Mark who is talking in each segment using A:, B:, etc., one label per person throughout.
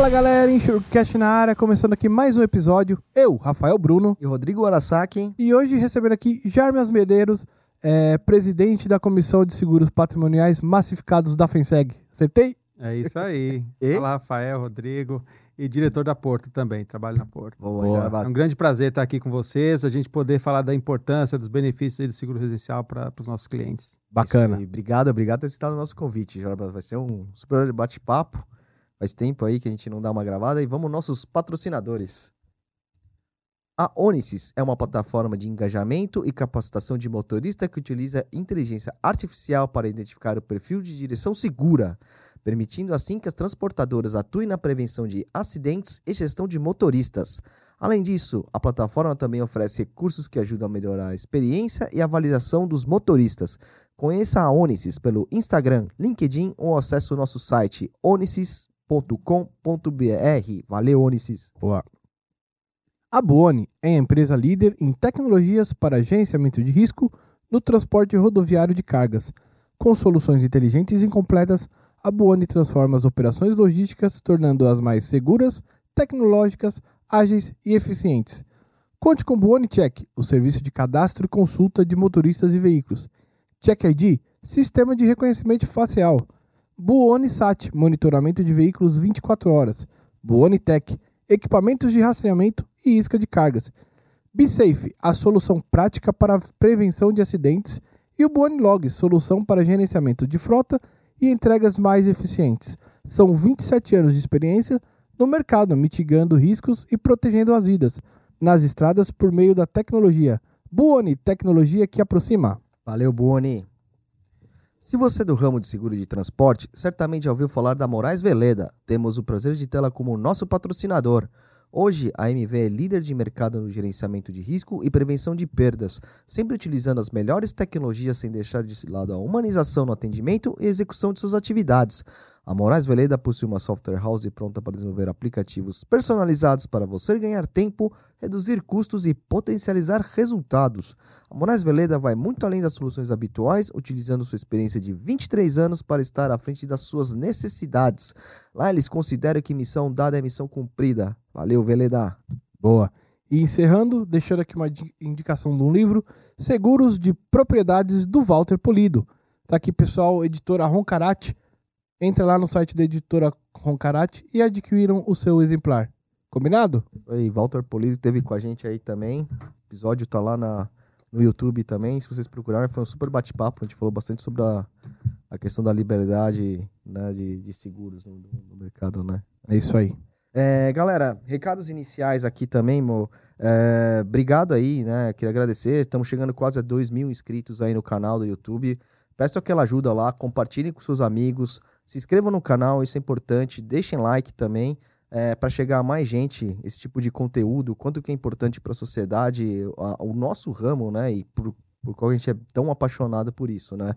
A: Fala galera, Enxurcast na área, começando aqui mais um episódio. Eu, Rafael Bruno,
B: E Rodrigo Arasaki.
A: e hoje recebendo aqui Jarmias Medeiros, é, presidente da Comissão de Seguros Patrimoniais Massificados da FENSEG. Acertei?
C: É isso aí.
B: E?
C: Fala, Rafael, Rodrigo e diretor da Porto também, trabalho na Porto.
B: Boa,
A: Boa.
C: É um grande prazer estar aqui com vocês, a gente poder falar da importância dos benefícios aí do seguro residencial para os nossos clientes.
A: Bacana.
B: Obrigado, obrigado por ter citado o nosso convite, Jarbas. Vai ser um super bate-papo. Faz tempo aí que a gente não dá uma gravada. E vamos nossos patrocinadores. A Onisis é uma plataforma de engajamento e capacitação de motorista que utiliza inteligência artificial para identificar o perfil de direção segura, permitindo assim que as transportadoras atuem na prevenção de acidentes e gestão de motoristas. Além disso, a plataforma também oferece recursos que ajudam a melhorar a experiência e a validação dos motoristas. Conheça a Onisis pelo Instagram, LinkedIn ou acesse o nosso site onisis.com.br. Valeu, Onisis!
A: Boa. A Buoni é a empresa líder em tecnologias para agenciamento de risco no transporte rodoviário de cargas. Com soluções inteligentes e completas, a Buoni transforma as operações logísticas, tornando-as mais seguras, tecnológicas, ágeis e eficientes. Conte com o Buoni Check, o serviço de cadastro e consulta de motoristas e veículos. Check ID, sistema de reconhecimento facial. Buoni Sat, monitoramento de veículos 24 horas. Buoni Tech, equipamentos de rastreamento e isca de cargas. BeSafe, a solução prática para a prevenção de acidentes. E o Buoni Log, solução para gerenciamento de frota e entregas mais eficientes. São 27 anos de experiência no mercado, mitigando riscos e protegendo as vidas nas estradas por meio da tecnologia. Buoni, tecnologia que aproxima.
B: Valeu, Boni. Se você é do ramo de seguro de transporte, certamente já ouviu falar da Moraes Veleda. Temos o prazer de tê-la como nosso patrocinador. Hoje, a MV é líder de mercado no gerenciamento de risco e prevenção de perdas, sempre utilizando as melhores tecnologias sem deixar de lado a humanização no atendimento e execução de suas atividades. A Moraes Veleda possui uma software house pronta para desenvolver aplicativos personalizados para você ganhar tempo, reduzir custos e potencializar resultados. A Moraes Veleda vai muito além das soluções habituais, utilizando sua experiência de 23 anos para estar à frente das suas necessidades. Lá eles consideram que missão dada é missão cumprida. Valeu, Veleda!
A: Boa. E encerrando, deixando aqui uma di- indicação de um livro, Seguros de Propriedades do Walter Polido. Tá aqui, pessoal, editora Roncarate. Entra lá no site da editora Roncarate e adquiram o seu exemplar. Combinado?
B: Oi, Walter Polido esteve com a gente aí também. O episódio tá lá na, no YouTube também. Se vocês procurarem, foi um super bate-papo. A gente falou bastante sobre a, a questão da liberdade né, de, de seguros no, no mercado, né?
A: É isso aí.
B: É, galera, recados iniciais aqui também, Mo. É, obrigado aí, né? Queria agradecer. Estamos chegando quase a 2 mil inscritos aí no canal do YouTube. Peço aquela ajuda lá, compartilhem com seus amigos, se inscrevam no canal, isso é importante. Deixem like também, para chegar a mais gente esse tipo de conteúdo, quanto que é importante para a sociedade, o nosso ramo, né? E por, por qual a gente é tão apaixonado por isso, né?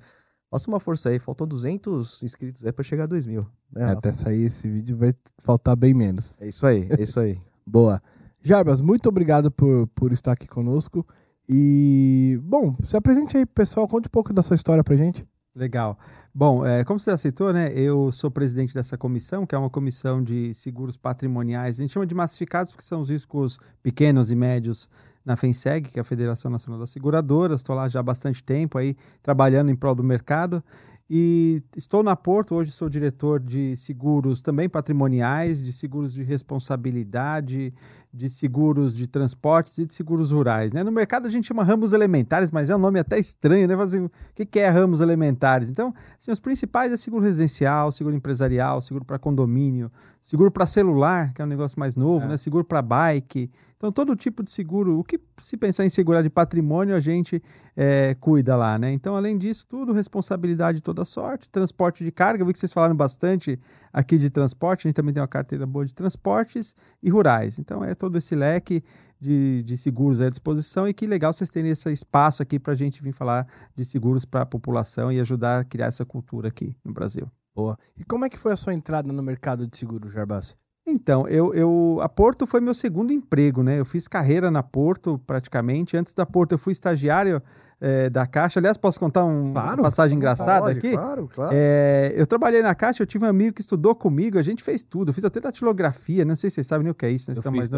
B: Faça uma força aí, faltam 200 inscritos aí para chegar a 2 mil. Né, Rafa?
A: Até sair esse vídeo vai faltar bem menos.
B: É isso aí, é isso aí.
A: Boa. Jarbas, muito obrigado por, por estar aqui conosco. E, bom, se apresente aí, pessoal. Conte um pouco da sua história pra gente.
C: Legal. Bom, é, como você já citou, né, eu sou presidente dessa comissão, que é uma comissão de seguros patrimoniais. A gente chama de massificados porque são os riscos pequenos e médios na FENSEG, que é a Federação Nacional das Seguradoras. Estou lá já há bastante tempo aí, trabalhando em prol do mercado. E estou na Porto, hoje sou diretor de seguros também patrimoniais, de seguros de responsabilidade, de seguros de transportes e de seguros rurais. Né? No mercado a gente chama ramos elementares, mas é um nome até estranho, né? Assim, o que que é ramos elementares? Então, assim, os principais é seguro residencial, seguro empresarial, seguro para condomínio, seguro para celular, que é um negócio mais novo,
A: É.
C: né? Seguro para bike. Então, todo tipo de seguro, o que se pensar em segurar de patrimônio, a gente é, cuida lá, né? Então, além disso, tudo, responsabilidade de toda sorte, transporte de carga, eu vi que vocês falaram bastante aqui de transporte, a gente também tem uma carteira boa de transportes e rurais. Então, é todo esse leque de, de seguros à disposição e que legal vocês terem esse espaço aqui para a gente vir falar de seguros para a população e ajudar a criar essa cultura aqui no Brasil.
A: Boa. E como é que foi a sua entrada no mercado de seguro, Jarbas?
C: Então, eu, eu, a Porto foi meu segundo emprego, né? Eu fiz carreira na Porto praticamente. Antes da Porto, eu fui estagiário é, da Caixa. Aliás, posso contar um,
A: Claro.
C: uma passagem engraçada
B: Pode,
C: aqui?
B: Claro, claro.
C: É, eu trabalhei na Caixa, eu tive um amigo que estudou comigo, a gente fez tudo. Eu fiz até datilografia, não sei se vocês sabem nem o que é isso, né?
A: Eu fiz.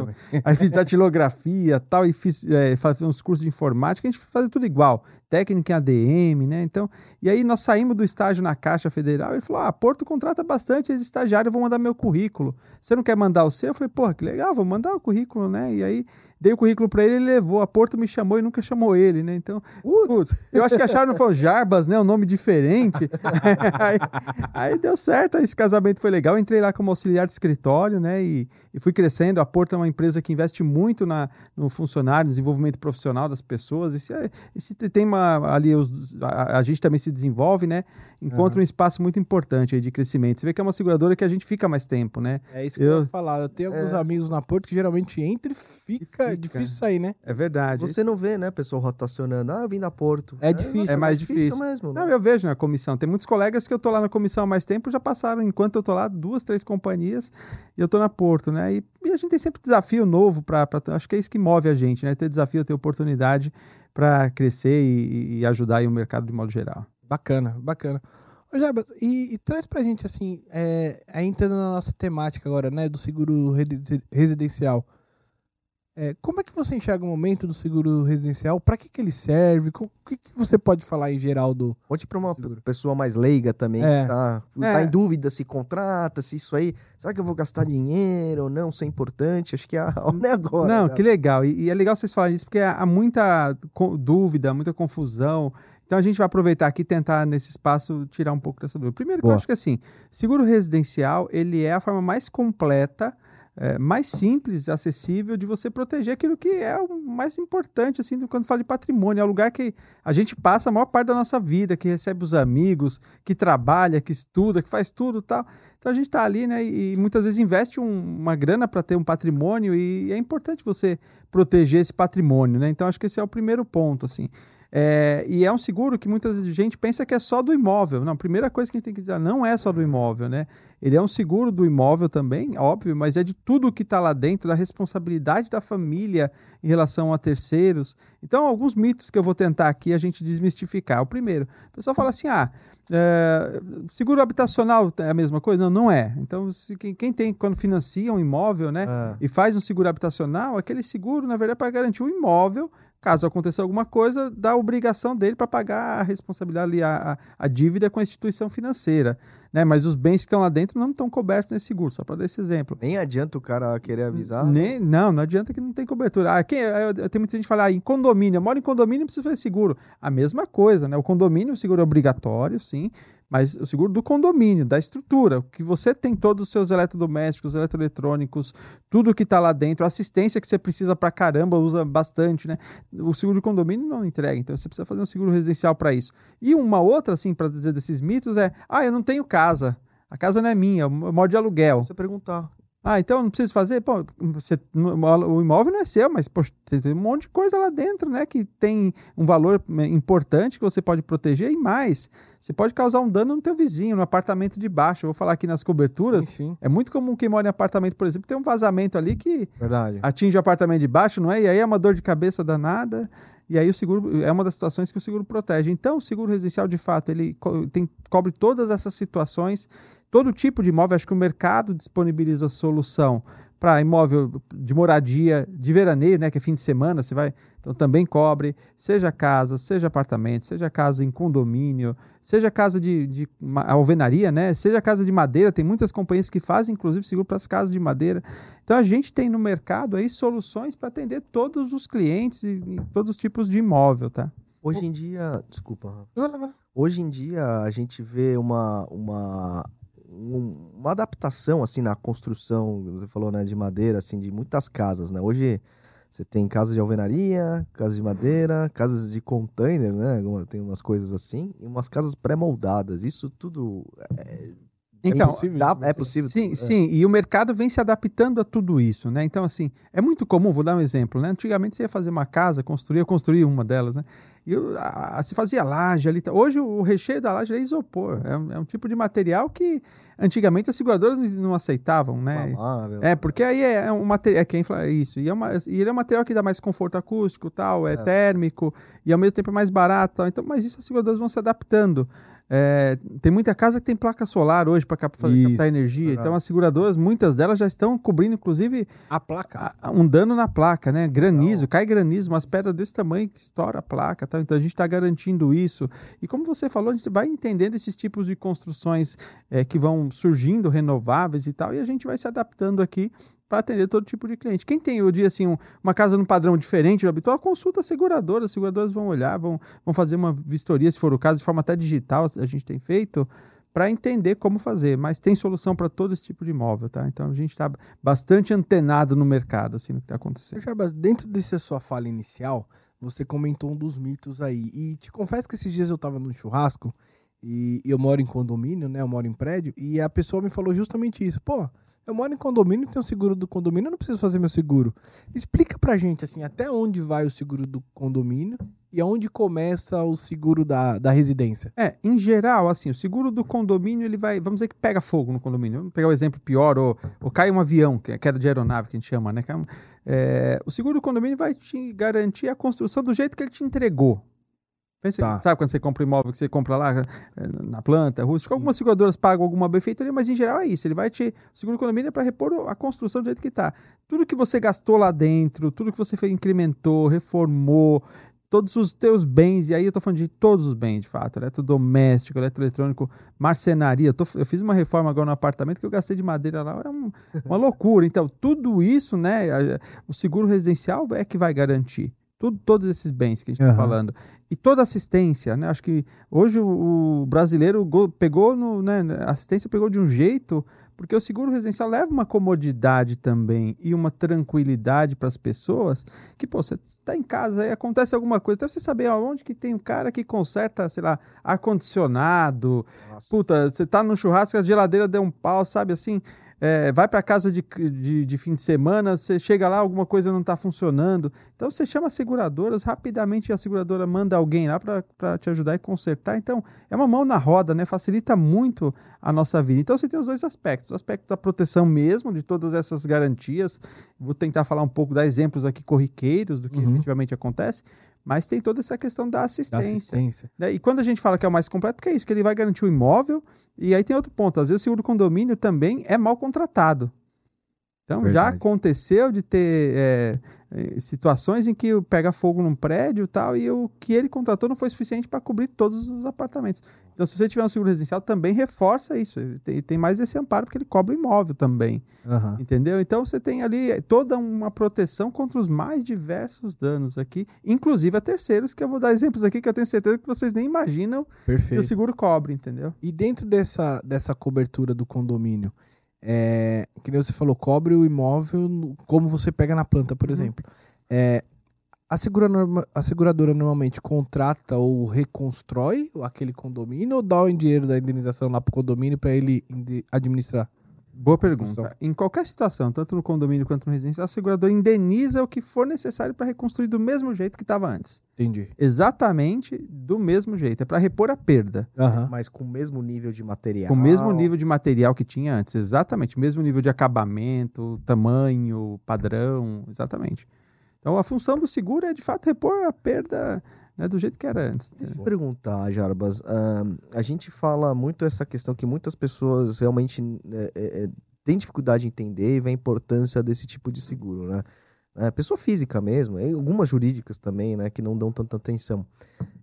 C: Aí fiz datilografia tal, e fiz é, uns cursos de informática, a gente fazia tudo igual. Técnica em ADM, né? Então, e aí nós saímos do estágio na Caixa Federal ele falou: Ah, Porto contrata bastante eles estagiários, eu vou mandar meu currículo. Você não quer mandar o seu? Eu falei, porra, que legal, vou mandar o currículo, né? E aí dei o currículo pra ele, ele levou. A Porto me chamou e nunca chamou ele, né? Então, putz, eu acho que acharam que foi o Jarbas, né? Um nome diferente. aí, aí deu certo, esse casamento foi legal. Eu entrei lá como auxiliar de escritório, né? E, e fui crescendo. A Porto é uma empresa que investe muito na, no funcionário, no desenvolvimento profissional das pessoas. E se, e se tem uma ali, os, a, a gente também se desenvolve, né? Encontra um espaço muito importante aí de crescimento. Você vê que é uma seguradora que a gente fica mais tempo, né?
A: É isso que eu,
C: Eu-
A: ia falar. Eu tenho alguns
B: É.
A: amigos na Porto que geralmente entra e fica. É
C: fica.
A: difícil sair, né?
C: É verdade.
B: Você não vê, né, pessoa rotacionando. Ah, eu vim da Porto.
A: É difícil.
B: nossa,
C: É mais difícil.
B: mesmo. né?
C: Não, eu vejo na comissão. Tem muitos colegas que eu tô lá na comissão há mais tempo, já passaram, enquanto eu tô lá, duas, três companhias, e eu tô na Porto, né? E, e a gente tem sempre desafio novo para acho que é isso que move a gente, né? Ter desafio, ter oportunidade para crescer e, e ajudar o mercado de modo geral.
A: Bacana, bacana. Ô, Jarbas, e, e traz pra gente, assim, é, entrando na nossa temática agora, né, do seguro resi- residencial. É, como é que você enxerga o momento do seguro residencial? Pra que, que ele serve? O que, que você pode falar em geral do.
B: Conte pra uma
A: Seguro.
B: pessoa mais leiga também,
A: É.
B: que tá,
C: É.
B: tá em dúvida se contrata, se isso aí. Será que eu vou gastar dinheiro ou não? Isso é importante? Acho que é é agora.
C: Não,
B: né?
C: que legal. E, e é legal vocês falarem isso, porque há muita dúvida, muita confusão. Então a gente vai aproveitar aqui e tentar, nesse espaço, tirar um pouco dessa dúvida. Primeiro, que eu acho que assim, seguro residencial, ele é a forma mais completa, eh, mais simples acessível de você proteger aquilo que é o mais importante, assim, do- quando fala de patrimônio. É o lugar que a gente passa a maior parte da nossa vida, que recebe os amigos, que trabalha, que estuda, que faz tudo tal. Então a gente está ali, né, e, e muitas vezes investe um- uma grana para ter um patrimônio e é importante você proteger esse patrimônio, né? Então acho que esse é o primeiro ponto, assim. É, e é um seguro que muita gente pensa que é só do imóvel. Não, a primeira coisa que a gente tem que dizer, não é só do imóvel, né? Ele é um seguro do imóvel também, óbvio, mas é de tudo que está lá dentro, da responsabilidade da família em relação a terceiros. Então, alguns mitos que eu vou tentar aqui a gente desmistificar. O primeiro, o pessoal fala assim, ah, é, seguro habitacional é a mesma coisa? Não, não é. Então, se- quem, tem, quando financia um imóvel, né,
B: Ah,
C: e faz um seguro habitacional, aquele seguro, na verdade, é para garantir o imóvel, caso aconteça alguma coisa, da obrigação dele para pagar a responsabilidade, ali, a, a, a dívida com a instituição financeira. Né? Mas os bens que estão lá dentro não estão cobertos nesse seguro, só para dar esse exemplo.
B: nem adianta o cara querer avisar.
C: Nem, não, não adianta que não tem cobertura. Ah, quem, eu, muita gente que fala, ah, em condomínio, eu moro em condomínio, precisa fazer seguro. A mesma coisa, né? O condomínio, o seguro é obrigatório, sim, mas o seguro do condomínio, da estrutura, que você tem todos os seus eletrodomésticos, eletroeletrônicos, tudo que está lá dentro, assistência que você precisa pra caramba, usa bastante, né? O seguro de condomínio não entrega, então você precisa fazer um seguro residencial para isso. E uma outra, assim, para dizer desses mitos é, ah, eu não tenho casa. A casa não é minha, eu moro de aluguel.
B: Você perguntar.
C: Ah, então não precisa fazer? Pô, você, o imóvel não é seu, mas poxa, tem um monte de coisa lá dentro, né? Que tem um valor importante que você pode proteger e mais. Você pode causar um dano no teu vizinho, no apartamento de baixo. Eu vou falar aqui nas coberturas.
A: Sim, sim.
C: É muito comum quem mora em apartamento, por exemplo, ter um vazamento ali que
B: Verdade.
C: atinge o apartamento de baixo, não é? E aí é uma dor de cabeça danada. E aí o seguro é uma das situações que o seguro protege. Então, o seguro residencial, de fato, ele co- tem, cobre todas essas situações, todo tipo de imóvel. Acho que o mercado disponibiliza solução para imóvel de moradia, de veraneio, né? Que é fim de semana, você vai. Então também cobre, seja casa, seja apartamento, seja casa em condomínio, seja casa de, de alvenaria, né? Seja casa de madeira. Tem muitas companhias que fazem, inclusive, seguro para as casas de madeira. Então a gente tem no mercado aí soluções para atender todos os clientes e, e todos os tipos de imóvel, tá?
B: Hoje em dia. Desculpa. Hoje em dia a gente vê uma, uma, um- uma adaptação assim na construção, você falou, né, de madeira, assim, de muitas casas, né? Hoje você tem casas de alvenaria, casas de madeira, casas de container, né? Tem umas coisas assim, e umas casas pré-moldadas. Isso tudo é,
C: Então,
A: possível?
B: Dá- é possível?
C: Sim,
B: É.
C: sim, e o mercado vem se adaptando a tudo isso, né? Então, assim, é muito comum, vou dar um exemplo, né? Antigamente você ia fazer uma casa, construir, eu construí uma delas, né? E a- a- se fazia laje ali. tá? Hoje o recheio da laje é isopor. É um, é um tipo de material que antigamente as seguradoras não, não aceitavam, né?
B: Mamável.
C: É, porque aí é um material. É quem fala isso. E, é uma, e ele é um material que dá mais conforto acústico tal, é,
B: É.
C: térmico, e ao mesmo tempo é mais barato. Tal. Então, mas isso as seguradoras vão se adaptando. É, tem muita casa que tem placa solar hoje para captar
A: Isso,
C: energia.
A: verdade.
C: Então as seguradoras, muitas delas já estão cobrindo, inclusive,
A: A placa.
C: a- um dano na placa, né? Granizo, cai granizo, umas pedras desse tamanho que estoura a placa, tal. Então a gente está garantindo isso. E como você falou, a gente vai entendendo esses tipos de construções eh, que vão surgindo, renováveis e tal, e a gente vai se adaptando aqui para atender todo tipo de cliente. Quem tem, eu diria assim, um- uma casa num padrão diferente do habitual, consulta a seguradora. As seguradoras vão olhar, vão, vão fazer uma vistoria, se for o caso, de forma até digital, a gente tem feito, para entender como fazer. Mas tem solução para todo esse tipo de imóvel, tá? Então a gente está bastante antenado no mercado, assim, no que está acontecendo.
A: Jarbas, dentro dessa sua fala inicial, você comentou um dos mitos aí. E te confesso que esses dias eu tava num churrasco e eu moro em condomínio, né? Eu moro em prédio, e a pessoa me falou justamente isso. Pô, eu moro em condomínio, tenho seguro do condomínio, eu não preciso fazer meu seguro. Explica pra gente, assim, até onde vai o seguro do condomínio e aonde começa o seguro da, da residência.
C: É, em geral, assim, o seguro do condomínio, ele vai, vamos dizer que pega fogo no condomínio. Vamos pegar o exemplo pior, ou, ou cai um avião, que é queda de aeronave, que a gente chama, né? Um- é, o seguro do condomínio vai te garantir a construção do jeito que ele te entregou. Pensa,
A: Tá.
C: Sabe quando você compra imóvel que você compra lá é, na planta, rústica? Algumas seguradoras pagam alguma benfeitoria, mas em geral é isso. Ele vai te. O seguro do condomínio é para repor a construção do jeito que está. Tudo que você gastou lá dentro, tudo que você fez, incrementou, reformou, todos os teus bens, e aí eu tô falando de todos os bens, de fato, eletrodoméstico, eletroeletrônico, marcenaria. Eu, tô- eu fiz uma reforma agora no apartamento que eu gastei de madeira lá, é um- uma loucura. Então, tudo isso, né, o seguro residencial é que vai garantir. Tudo, todos esses bens que a gente está
A: Aham.
C: falando. E toda assistência, né? Acho que hoje o, o brasileiro go- pegou no. Né, a assistência pegou de um jeito, porque o seguro residencial leva uma comodidade também e uma tranquilidade para as pessoas que, pô, você está em casa aí acontece alguma coisa, até você saber aonde que tem um cara que conserta, sei lá, ar-condicionado. Puta, você tá no churrasco, a geladeira deu um pau, sabe assim? É, vai para casa de, de, de fim de semana, você chega lá, alguma coisa não tá funcionando. Então você chama as seguradoras, rapidamente a seguradora manda alguém lá para te ajudar e consertar. Então é uma mão na roda, né? Facilita muito a nossa vida. Então você tem os dois aspectos: o aspecto da proteção mesmo, de todas essas garantias. Vou tentar falar um pouco, dar exemplos aqui corriqueiros do que
A: Uhum.
C: efetivamente acontece, mas tem toda essa questão da
A: Da
C: assistência.
A: assistência.
C: né? E quando a gente fala que é o mais completo, porque é isso, que ele vai garantir o imóvel. E aí tem outro ponto, às vezes o seguro condomínio também é mal contratado. Então já
A: Verdade.
C: aconteceu de ter é, situações em que pega fogo num prédio e tal, e o que ele contratou não foi suficiente para cobrir todos os apartamentos. Então, se você tiver um seguro residencial, também reforça isso. Tem, tem mais esse amparo, porque ele cobre imóvel também.
A: Aham.
C: Entendeu? Então você tem ali toda uma proteção contra os mais diversos danos aqui, inclusive a terceiros, que eu vou dar exemplos aqui que eu tenho certeza que vocês nem imaginam que o
A: Perfeito.
C: seguro cobre, entendeu?
A: E dentro dessa, dessa cobertura do condomínio, é, que nem você falou, cobre o imóvel como você pega na planta, por
C: Uhum.
A: exemplo. É, a, segura norma- a seguradora normalmente contrata ou reconstrói aquele condomínio ou dá o dinheiro da indenização lá pro condomínio para ele administrar?
C: Boa
A: Construção.
C: pergunta. Em qualquer situação, tanto no condomínio quanto no residencial, a seguradora indeniza o que for necessário para reconstruir do mesmo jeito que estava antes.
A: Entendi.
C: Exatamente do mesmo jeito. É para repor a perda.
A: Aham.
B: Mas com o mesmo nível de material.
C: Com o mesmo nível de material que tinha antes. Exatamente. Mesmo nível de acabamento, tamanho, padrão. Exatamente. Então a função do seguro é de fato repor a perda né, do jeito que era antes.
B: Deixa eu perguntar, Jarbas. ahn, a gente fala muito essa questão que muitas pessoas realmente é, é, é, têm dificuldade de entender e vê a importância desse tipo de seguro, né? É, pessoa física mesmo, algumas jurídicas também, né, que não dão tanta atenção.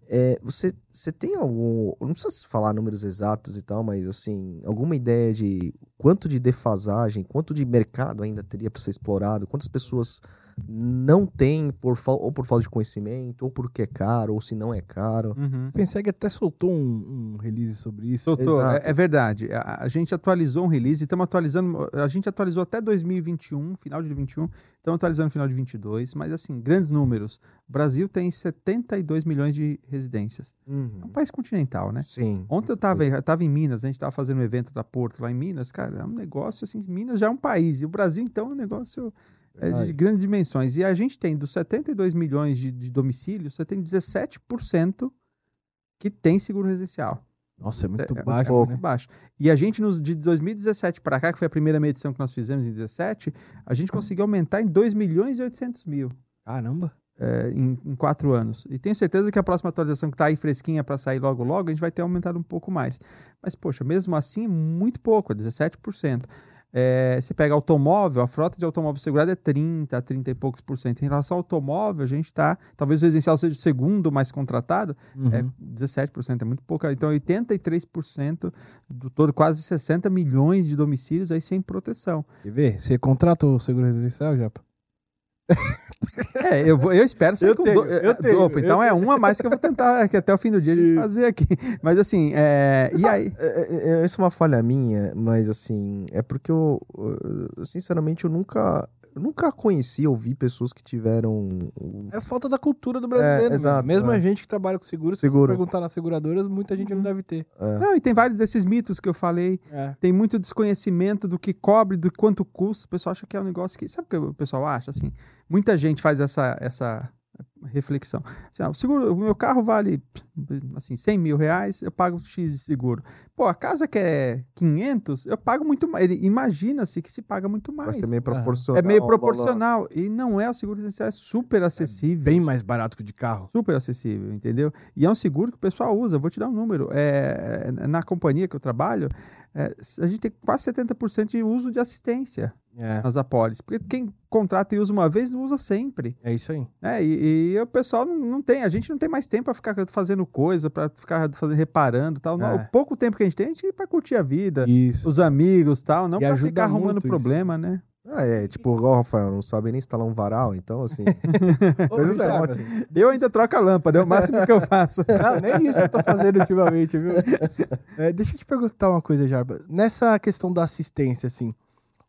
B: É, você, você tem algum, não precisa falar números exatos e tal, mas assim, alguma ideia de quanto de defasagem, quanto de mercado ainda teria para ser explorado, quantas pessoas não tem, por, fal- ou por falta de conhecimento, ou porque é caro, ou se não é caro.
C: Uhum.
A: O Penseg até soltou um, um release sobre isso.
B: Exato.
C: é, é verdade. A, a gente atualizou um release, estamos atualizando. A gente atualizou até 2021, final de 2021, estamos atualizando no final de 22, mas assim, grandes números. O Brasil tem 72 milhões de residências. É um
B: Uhum.
C: país continental, né?
B: Sim.
C: Ontem eu estava eu tava em Minas, a gente estava fazendo um evento da Porto lá em Minas, cara, é um negócio assim, Minas já é um país, e o Brasil então é um negócio é, de grandes dimensões. E a gente tem dos 72 milhões de, de domicílios, você tem 17% que tem seguro residencial.
A: Nossa, é muito
C: É,
A: baixo,
B: pouco.
A: né?
C: baixo. E a gente, nos, de 2017 para cá, que foi a primeira medição que nós fizemos em 17, a gente conseguiu aumentar em 2 milhões e 800 mil
A: Caramba.
C: É, em, em quatro anos. E tenho certeza que a próxima atualização que está aí fresquinha para sair logo logo, a gente vai ter aumentado um pouco mais. Mas, poxa, mesmo assim, muito pouco, é 17%. É, se pega automóvel, a frota de automóvel segurado é 30, 30 e poucos por cento. Em relação ao automóvel, a gente está, talvez o residencial seja o segundo mais contratado, é
A: Uhum.
C: 17%, é muito pouco. Então, 83% do todo, quase 60 milhões de domicílios aí sem proteção.
A: Quer ver? Você contrata o seguro residencial, Japa?
C: É, eu, vou, eu espero ser
A: Eu
C: com
A: tenho,
C: do-
A: eu
C: é,
A: tenho,
C: então é uma a mais que eu vou tentar aqui até o fim do dia a gente fazer aqui. Mas assim, é, e aí?
B: É, é, é, isso é uma falha minha, mas assim, é porque eu, eu, sinceramente, eu nunca, eu nunca conheci, ouvi pessoas que tiveram
A: É falta da cultura do brasileiro.
B: É,
A: mesmo.
B: exato,
A: Mesmo
B: é.
A: a gente que trabalha com seguro, se
B: Seguro.
A: perguntar nas seguradoras, muita gente não deve ter.
B: é,
C: Não, e tem vários desses mitos que eu falei.
A: É.
C: Tem muito desconhecimento do que cobre, do quanto custa. O pessoal acha que é um negócio que. Sabe o que o pessoal acha? Assim, muita gente faz essa, essa reflexão. Assim, ah, o seguro, o meu carro vale assim, 100 mil reais, eu pago X de seguro. Pô, a casa que é 500, eu pago muito mais. Ele Imagina-se que se paga muito
B: vai
C: mais.
B: ser meio
A: Ah.
B: proporcional.
C: É meio proporcional. E não é o seguro residencial, é super acessível.
A: Bem mais barato que o de carro.
C: Super acessível, entendeu? E é um seguro que o pessoal usa. Vou te dar um número. É, na companhia que eu trabalho, é, a gente tem quase 70% de uso de assistência
A: É.
C: nas apólices. Porque quem contrata e usa uma vez, não usa sempre.
A: É isso aí.
C: né? E, e o pessoal não, não tem. A gente não tem mais tempo para ficar fazendo coisa, para ficar fazendo, reparando tal. Não,
A: É.
C: O pouco tempo que a gente tem, a gente para curtir a vida,
A: Isso.
C: os amigos tal. Não para ficar arrumando
A: muito isso.
C: problema, né?
B: Ah, é, tipo, igual o Rafael, não sabe nem instalar um varal, então, assim, isso é ótimo.
C: Eu ainda troco a lâmpada, é o máximo que eu faço.
A: Não, nem isso eu tô fazendo ultimamente, viu? É, deixa eu te perguntar uma coisa, Jarba. Nessa questão da assistência, assim,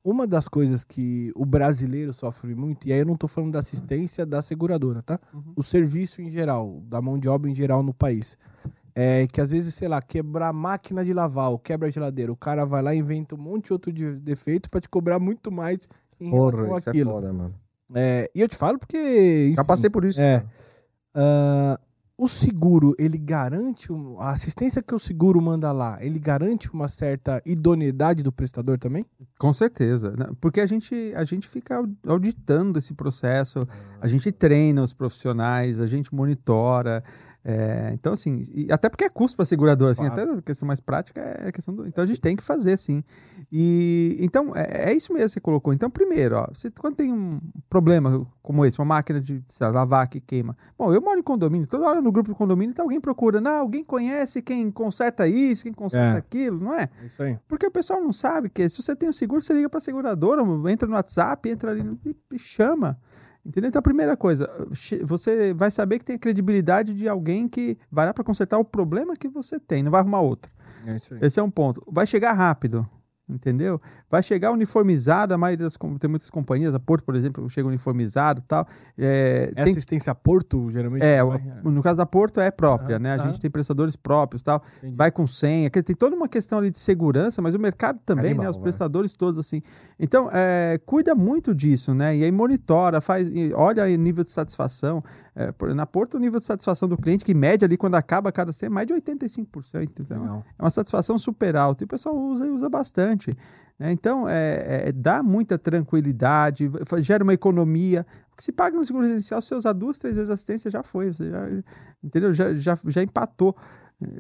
A: uma das coisas que o brasileiro sofre muito, e aí eu não tô falando da assistência da seguradora, tá?
C: Uhum.
A: O serviço em geral, da mão de obra em geral no país. É que às vezes, sei lá, quebrar a máquina de lavar ou quebra a geladeira, o cara vai lá e inventa um monte de outro de defeito pra te cobrar muito mais em relação
B: porra, isso é
A: àquilo.
B: foda, mano.
A: É, e eu te falo porque.
B: Já
A: enfim,
B: passei por isso.
A: É.
B: cara.
A: Ah, o seguro, ele garante. a assistência que o seguro manda lá, ele garante uma certa idoneidade do prestador também?
C: Com certeza. né? Porque a gente, a gente fica au- auditando esse processo, a gente treina os profissionais, a gente monitora. É, então, assim, e até porque é custo para a seguradora, assim,
A: Claro.
C: até a questão mais prática é a questão do. Então a gente tem que fazer, sim. E então, é, é isso mesmo que você colocou. Então, primeiro, ó, você, quando tem um problema como esse, uma máquina de lá, lavar que queima. Bom, eu moro em condomínio, toda hora no grupo do condomínio tá alguém procura. Não, alguém conhece quem conserta isso, quem conserta
A: É.
C: aquilo, não é?
A: É isso aí.
C: Porque o pessoal não sabe que se você tem um seguro, você liga para a seguradora, entra no WhatsApp, entra ali e chama. Entendeu? Então, a primeira coisa, você vai saber que tem a credibilidade de alguém que vai lá para consertar o problema que você tem, não vai arrumar outro.
A: É.
C: Esse é um ponto. Vai chegar rápido, entendeu? Vai chegar uniformizado, a maioria das tem muitas companhias, a Porto, por exemplo, chega uniformizado e tal. É,
A: É
C: tem
A: assistência a Porto, geralmente?
C: é,
A: vai-
C: o- no caso da Porto é própria, né? A gente tem prestadores próprios tal,
A: Entendi.
C: vai com senha, tem toda uma questão ali de segurança, mas o mercado também,
B: Animal,
C: né? Os
B: vai.
C: prestadores todos assim. Então, é, cuida muito disso, né? E aí monitora, faz, olha aí o nível de satisfação. É, na Porto, o nível de satisfação do cliente, que mede ali quando acaba cada senha, é mais de 85%. Então,
A: Legal.
C: é uma satisfação super alta e o pessoal usa e usa bastante. né? Então, é, é, dá muita tranquilidade, gera uma economia. Porque se paga no seguro residencial, se você usar duas, três vezes a assistência, já foi. Você já, entendeu? Já, já, já empatou.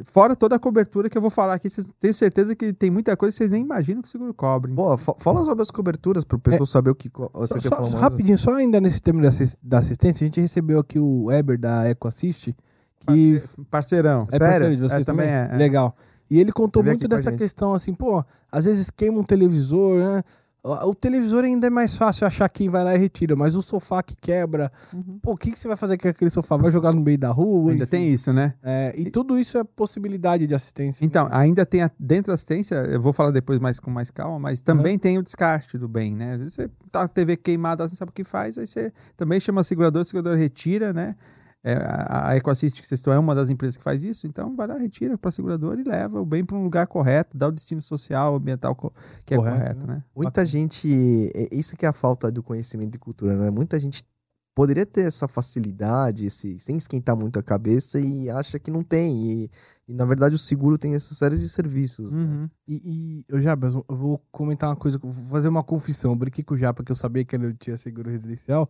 C: Fora toda a cobertura que eu vou falar aqui, vocês- tenho certeza que tem muita coisa que vocês nem imaginam que o seguro cobre.
B: Boa, fa- fala sobre as coberturas pro pessoal saber o que. Você
A: Só,
B: quer
A: só-
B: falar mais?
A: rapidinho, só ainda nesse tema da assis- da assistência, a gente recebeu aqui o Weber da EcoAssist, que
C: Parceirão.
A: é
B: Sério?
A: parceiro de vocês
C: É,
A: também?
C: também é, é.
A: Legal. E ele contou muito dessa questão assim, pô, às vezes queima um televisor, né? O o televisor ainda é mais fácil achar quem vai lá e retira, mas o sofá que quebra. Pô, o que, que você vai fazer com aquele sofá? Vai jogar no meio da rua?
C: Ainda
A: Enfim.
C: tem isso, né?
A: É, e tudo isso é possibilidade de assistência.
C: Então, ainda tem a- dentro da assistência, eu vou falar depois mais com mais calma, mas também tem o descarte do bem, né? Você tá com a TV queimada, você não sabe o que faz, aí você também chama a seguradora, a seguradora retira, né? É, a, a EcoAssist que vocês estão é uma das empresas que faz isso, então vai lá, retira para a seguradora e leva o bem para um lugar correto, dá o destino social, ambiental que
A: Correto,
C: é correto, né?
B: Muita
A: Bacana.
B: gente. é- Isso que é a falta do conhecimento e cultura, né? Muita gente poderia ter essa facilidade, esse, sem esquentar muito a cabeça e acha que não tem. E, e, na verdade o seguro tem essas séries de serviços. né?
C: Uhum.
A: E, e eu, Jabas, eu vou comentar uma coisa, vou fazer uma confissão. Eu brinquei com o Japa que eu sabia que ele não tinha seguro residencial,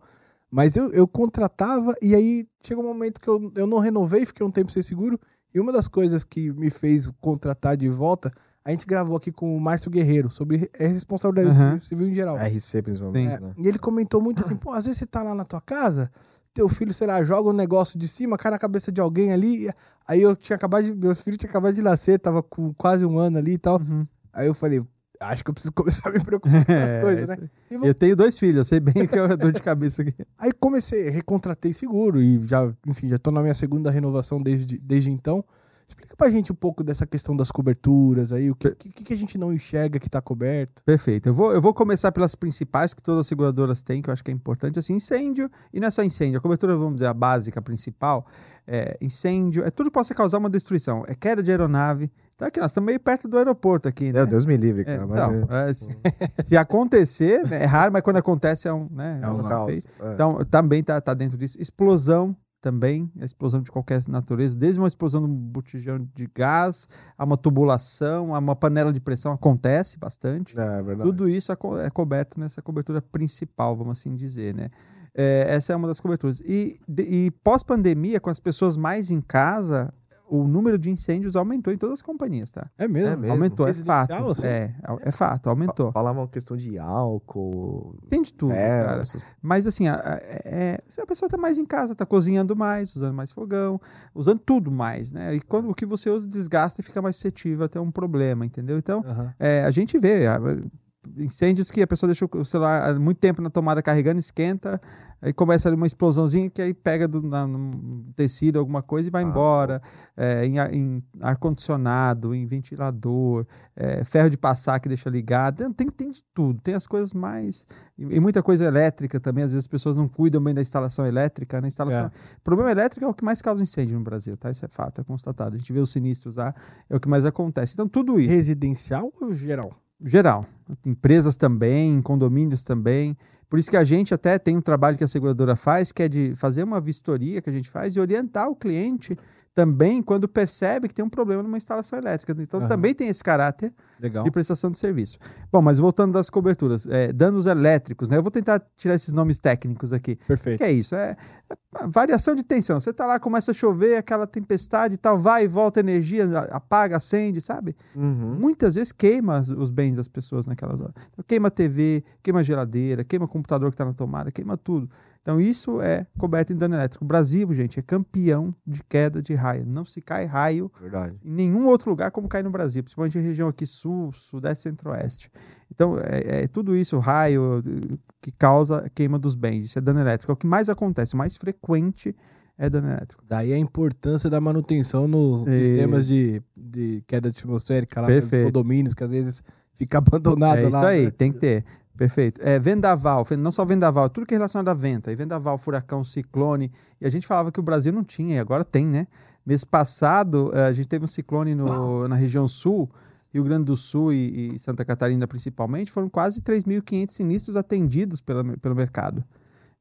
A: mas eu, eu contratava e aí chegou um momento que eu, eu não renovei, fiquei um tempo sem seguro. E uma das coisas que me fez contratar de volta, a gente gravou aqui com o Márcio Guerreiro sobre é responsabilidade
C: Aham.
A: civil em geral.
B: RC principalmente,
A: É,
B: né?
A: E ele comentou muito assim, pô, às vezes você tá lá na tua casa, teu filho, sei lá, joga um negócio de cima, cai na cabeça de alguém ali. Aí eu tinha acabado de. Meu filho tinha acabado de nascer, tava com quase um ano ali e tal.
C: Uhum.
A: Aí eu falei, acho que eu preciso começar a me preocupar com as
C: É,
A: coisas, né? E vou-
C: Eu tenho dois filhos, eu sei bem que é uma dor de cabeça aqui.
A: Aí comecei, recontratei seguro e já, enfim, já tô na minha segunda renovação desde, desde então. Explica pra gente um pouco dessa questão das coberturas aí, o que, que, que a gente não enxerga que tá coberto.
C: Perfeito. Eu vou, eu vou começar pelas principais que todas as seguradoras têm, que eu acho que é importante. Assim, incêndio, e não é só incêndio, a cobertura, vamos dizer, a básica, a principal, é incêndio, é tudo que possa causar uma destruição. É queda de aeronave. Então aqui, nós estamos meio perto do aeroporto aqui, né?
B: Meu Deus me livre,
C: É,
B: cara.
C: então,
B: mas-
C: é, se, se acontecer, né, é raro, mas quando acontece é um, né,
A: É um
B: caos. É.
C: Então, também tá, tá dentro disso. Explosão também, a explosão de qualquer natureza, desde uma explosão de um botijão de gás, a uma tubulação, a uma panela de pressão, acontece bastante.
B: É, é verdade.
C: Tudo isso é é coberto nessa cobertura principal, vamos assim dizer, né? É, essa é uma das coberturas. E, de- e pós-pandemia, com as pessoas mais em casa, o número de incêndios aumentou em todas as companhias, tá?
A: É mesmo?
B: É mesmo?
C: Aumentou, é
A: Residencial,
C: fato.
A: assim?
C: É, é fato, aumentou.
B: Falava uma questão de álcool.
C: Tem de tudo,
B: é,
C: cara.
B: essas-
C: Mas assim, a, a- é- se a pessoa tá mais em casa, tá cozinhando mais, usando mais fogão, usando tudo mais, né? E quando o que você usa desgasta e fica mais suscetível a ter um problema, entendeu? Então, é, a gente vê a- incêndios que a pessoa deixa o celular muito tempo na tomada carregando, esquenta, aí começa ali uma explosãozinha que aí pega do, na- no tecido alguma coisa e vai
B: Ah,
C: embora. É, em, ar- em ar-condicionado, em ventilador, é, ferro de passar que deixa ligado. Tem, tem, de tudo. Tem as coisas mais. E, e muita coisa elétrica também. Às vezes as pessoas não cuidam bem da instalação elétrica. Né? Instalação... Problema elétrico é o que mais causa incêndio no Brasil, tá? Isso é fato, é constatado. A gente vê os sinistros lá, é o que mais acontece. Então, tudo isso
A: Residencial ou geral?
C: Geral. Empresas também, condomínios também. Por isso que a gente até tem um trabalho que a seguradora faz, que é de fazer uma vistoria que a gente faz e orientar o cliente também quando percebe que tem um problema numa instalação elétrica. Então
A: Aham.
C: também tem esse caráter
A: Legal.
C: de prestação de serviço. Bom, mas voltando das coberturas, é, danos elétricos, né? Eu vou tentar tirar esses nomes técnicos aqui.
A: Perfeito.
C: que é isso? É, é variação de tensão. Você tá lá, começa a chover, aquela tempestade e tal, vai e volta energia, apaga, acende, sabe?
B: Uhum.
C: muitas vezes queima os bens das pessoas naquelas horas. Então, queima TV, queima geladeira, queima computador que está na tomada, queima tudo. Então, isso é coberto em dano elétrico. O Brasil, gente, é campeão de queda de raio. Não se cai raio
B: Verdade.
C: em nenhum outro lugar como cai no Brasil, principalmente a região aqui sul, sudeste, centro-oeste. Então, é, é tudo isso, raio, que causa queima dos bens. Isso é dano elétrico. É o que mais acontece. O mais frequente é dano elétrico.
A: Daí a importância da manutenção nos
C: E-
A: sistemas de, de queda atmosférica lá nos
C: Perfeito.
A: condomínios, que às vezes fica abandonado
C: É isso
A: lá.
C: aí,
A: né?
C: tem que ter. Perfeito. É, vendaval, não só vendaval, tudo que é relacionado à venta. E vendaval, furacão, ciclone. E a gente falava que o Brasil não tinha, e agora tem, né? Mês passado, eh, a gente teve um ciclone no- na região sul, Rio Grande do Sul e, e Santa Catarina principalmente, foram quase 3.500 sinistros atendidos pela, pelo mercado.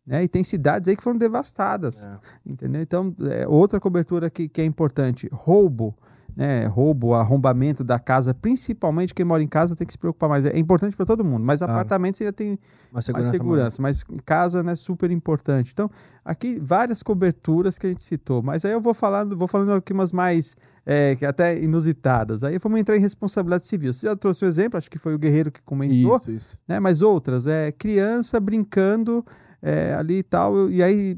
C: Né? E tem cidades aí que foram devastadas.
A: É.
C: Entendeu? Então, é, outra cobertura que, que é importante: roubo. Né, roubo, arrombamento da casa, principalmente quem mora em casa tem que se preocupar mais. É importante para todo mundo, mas
A: Claro.
C: apartamentos ainda tem
A: Uma
C: mais segurança, mas casa né, super importante. Então, aqui várias coberturas que a gente citou, mas aí eu vou falando, vou falando aqui umas mais é, que até inusitadas. Aí vamos entrar em responsabilidade civil. Você já trouxe um exemplo, acho que foi o Guerreiro que comentou,
A: Isso, isso.
C: né? Mas outras, é criança brincando é, ali e tal. eu- e aí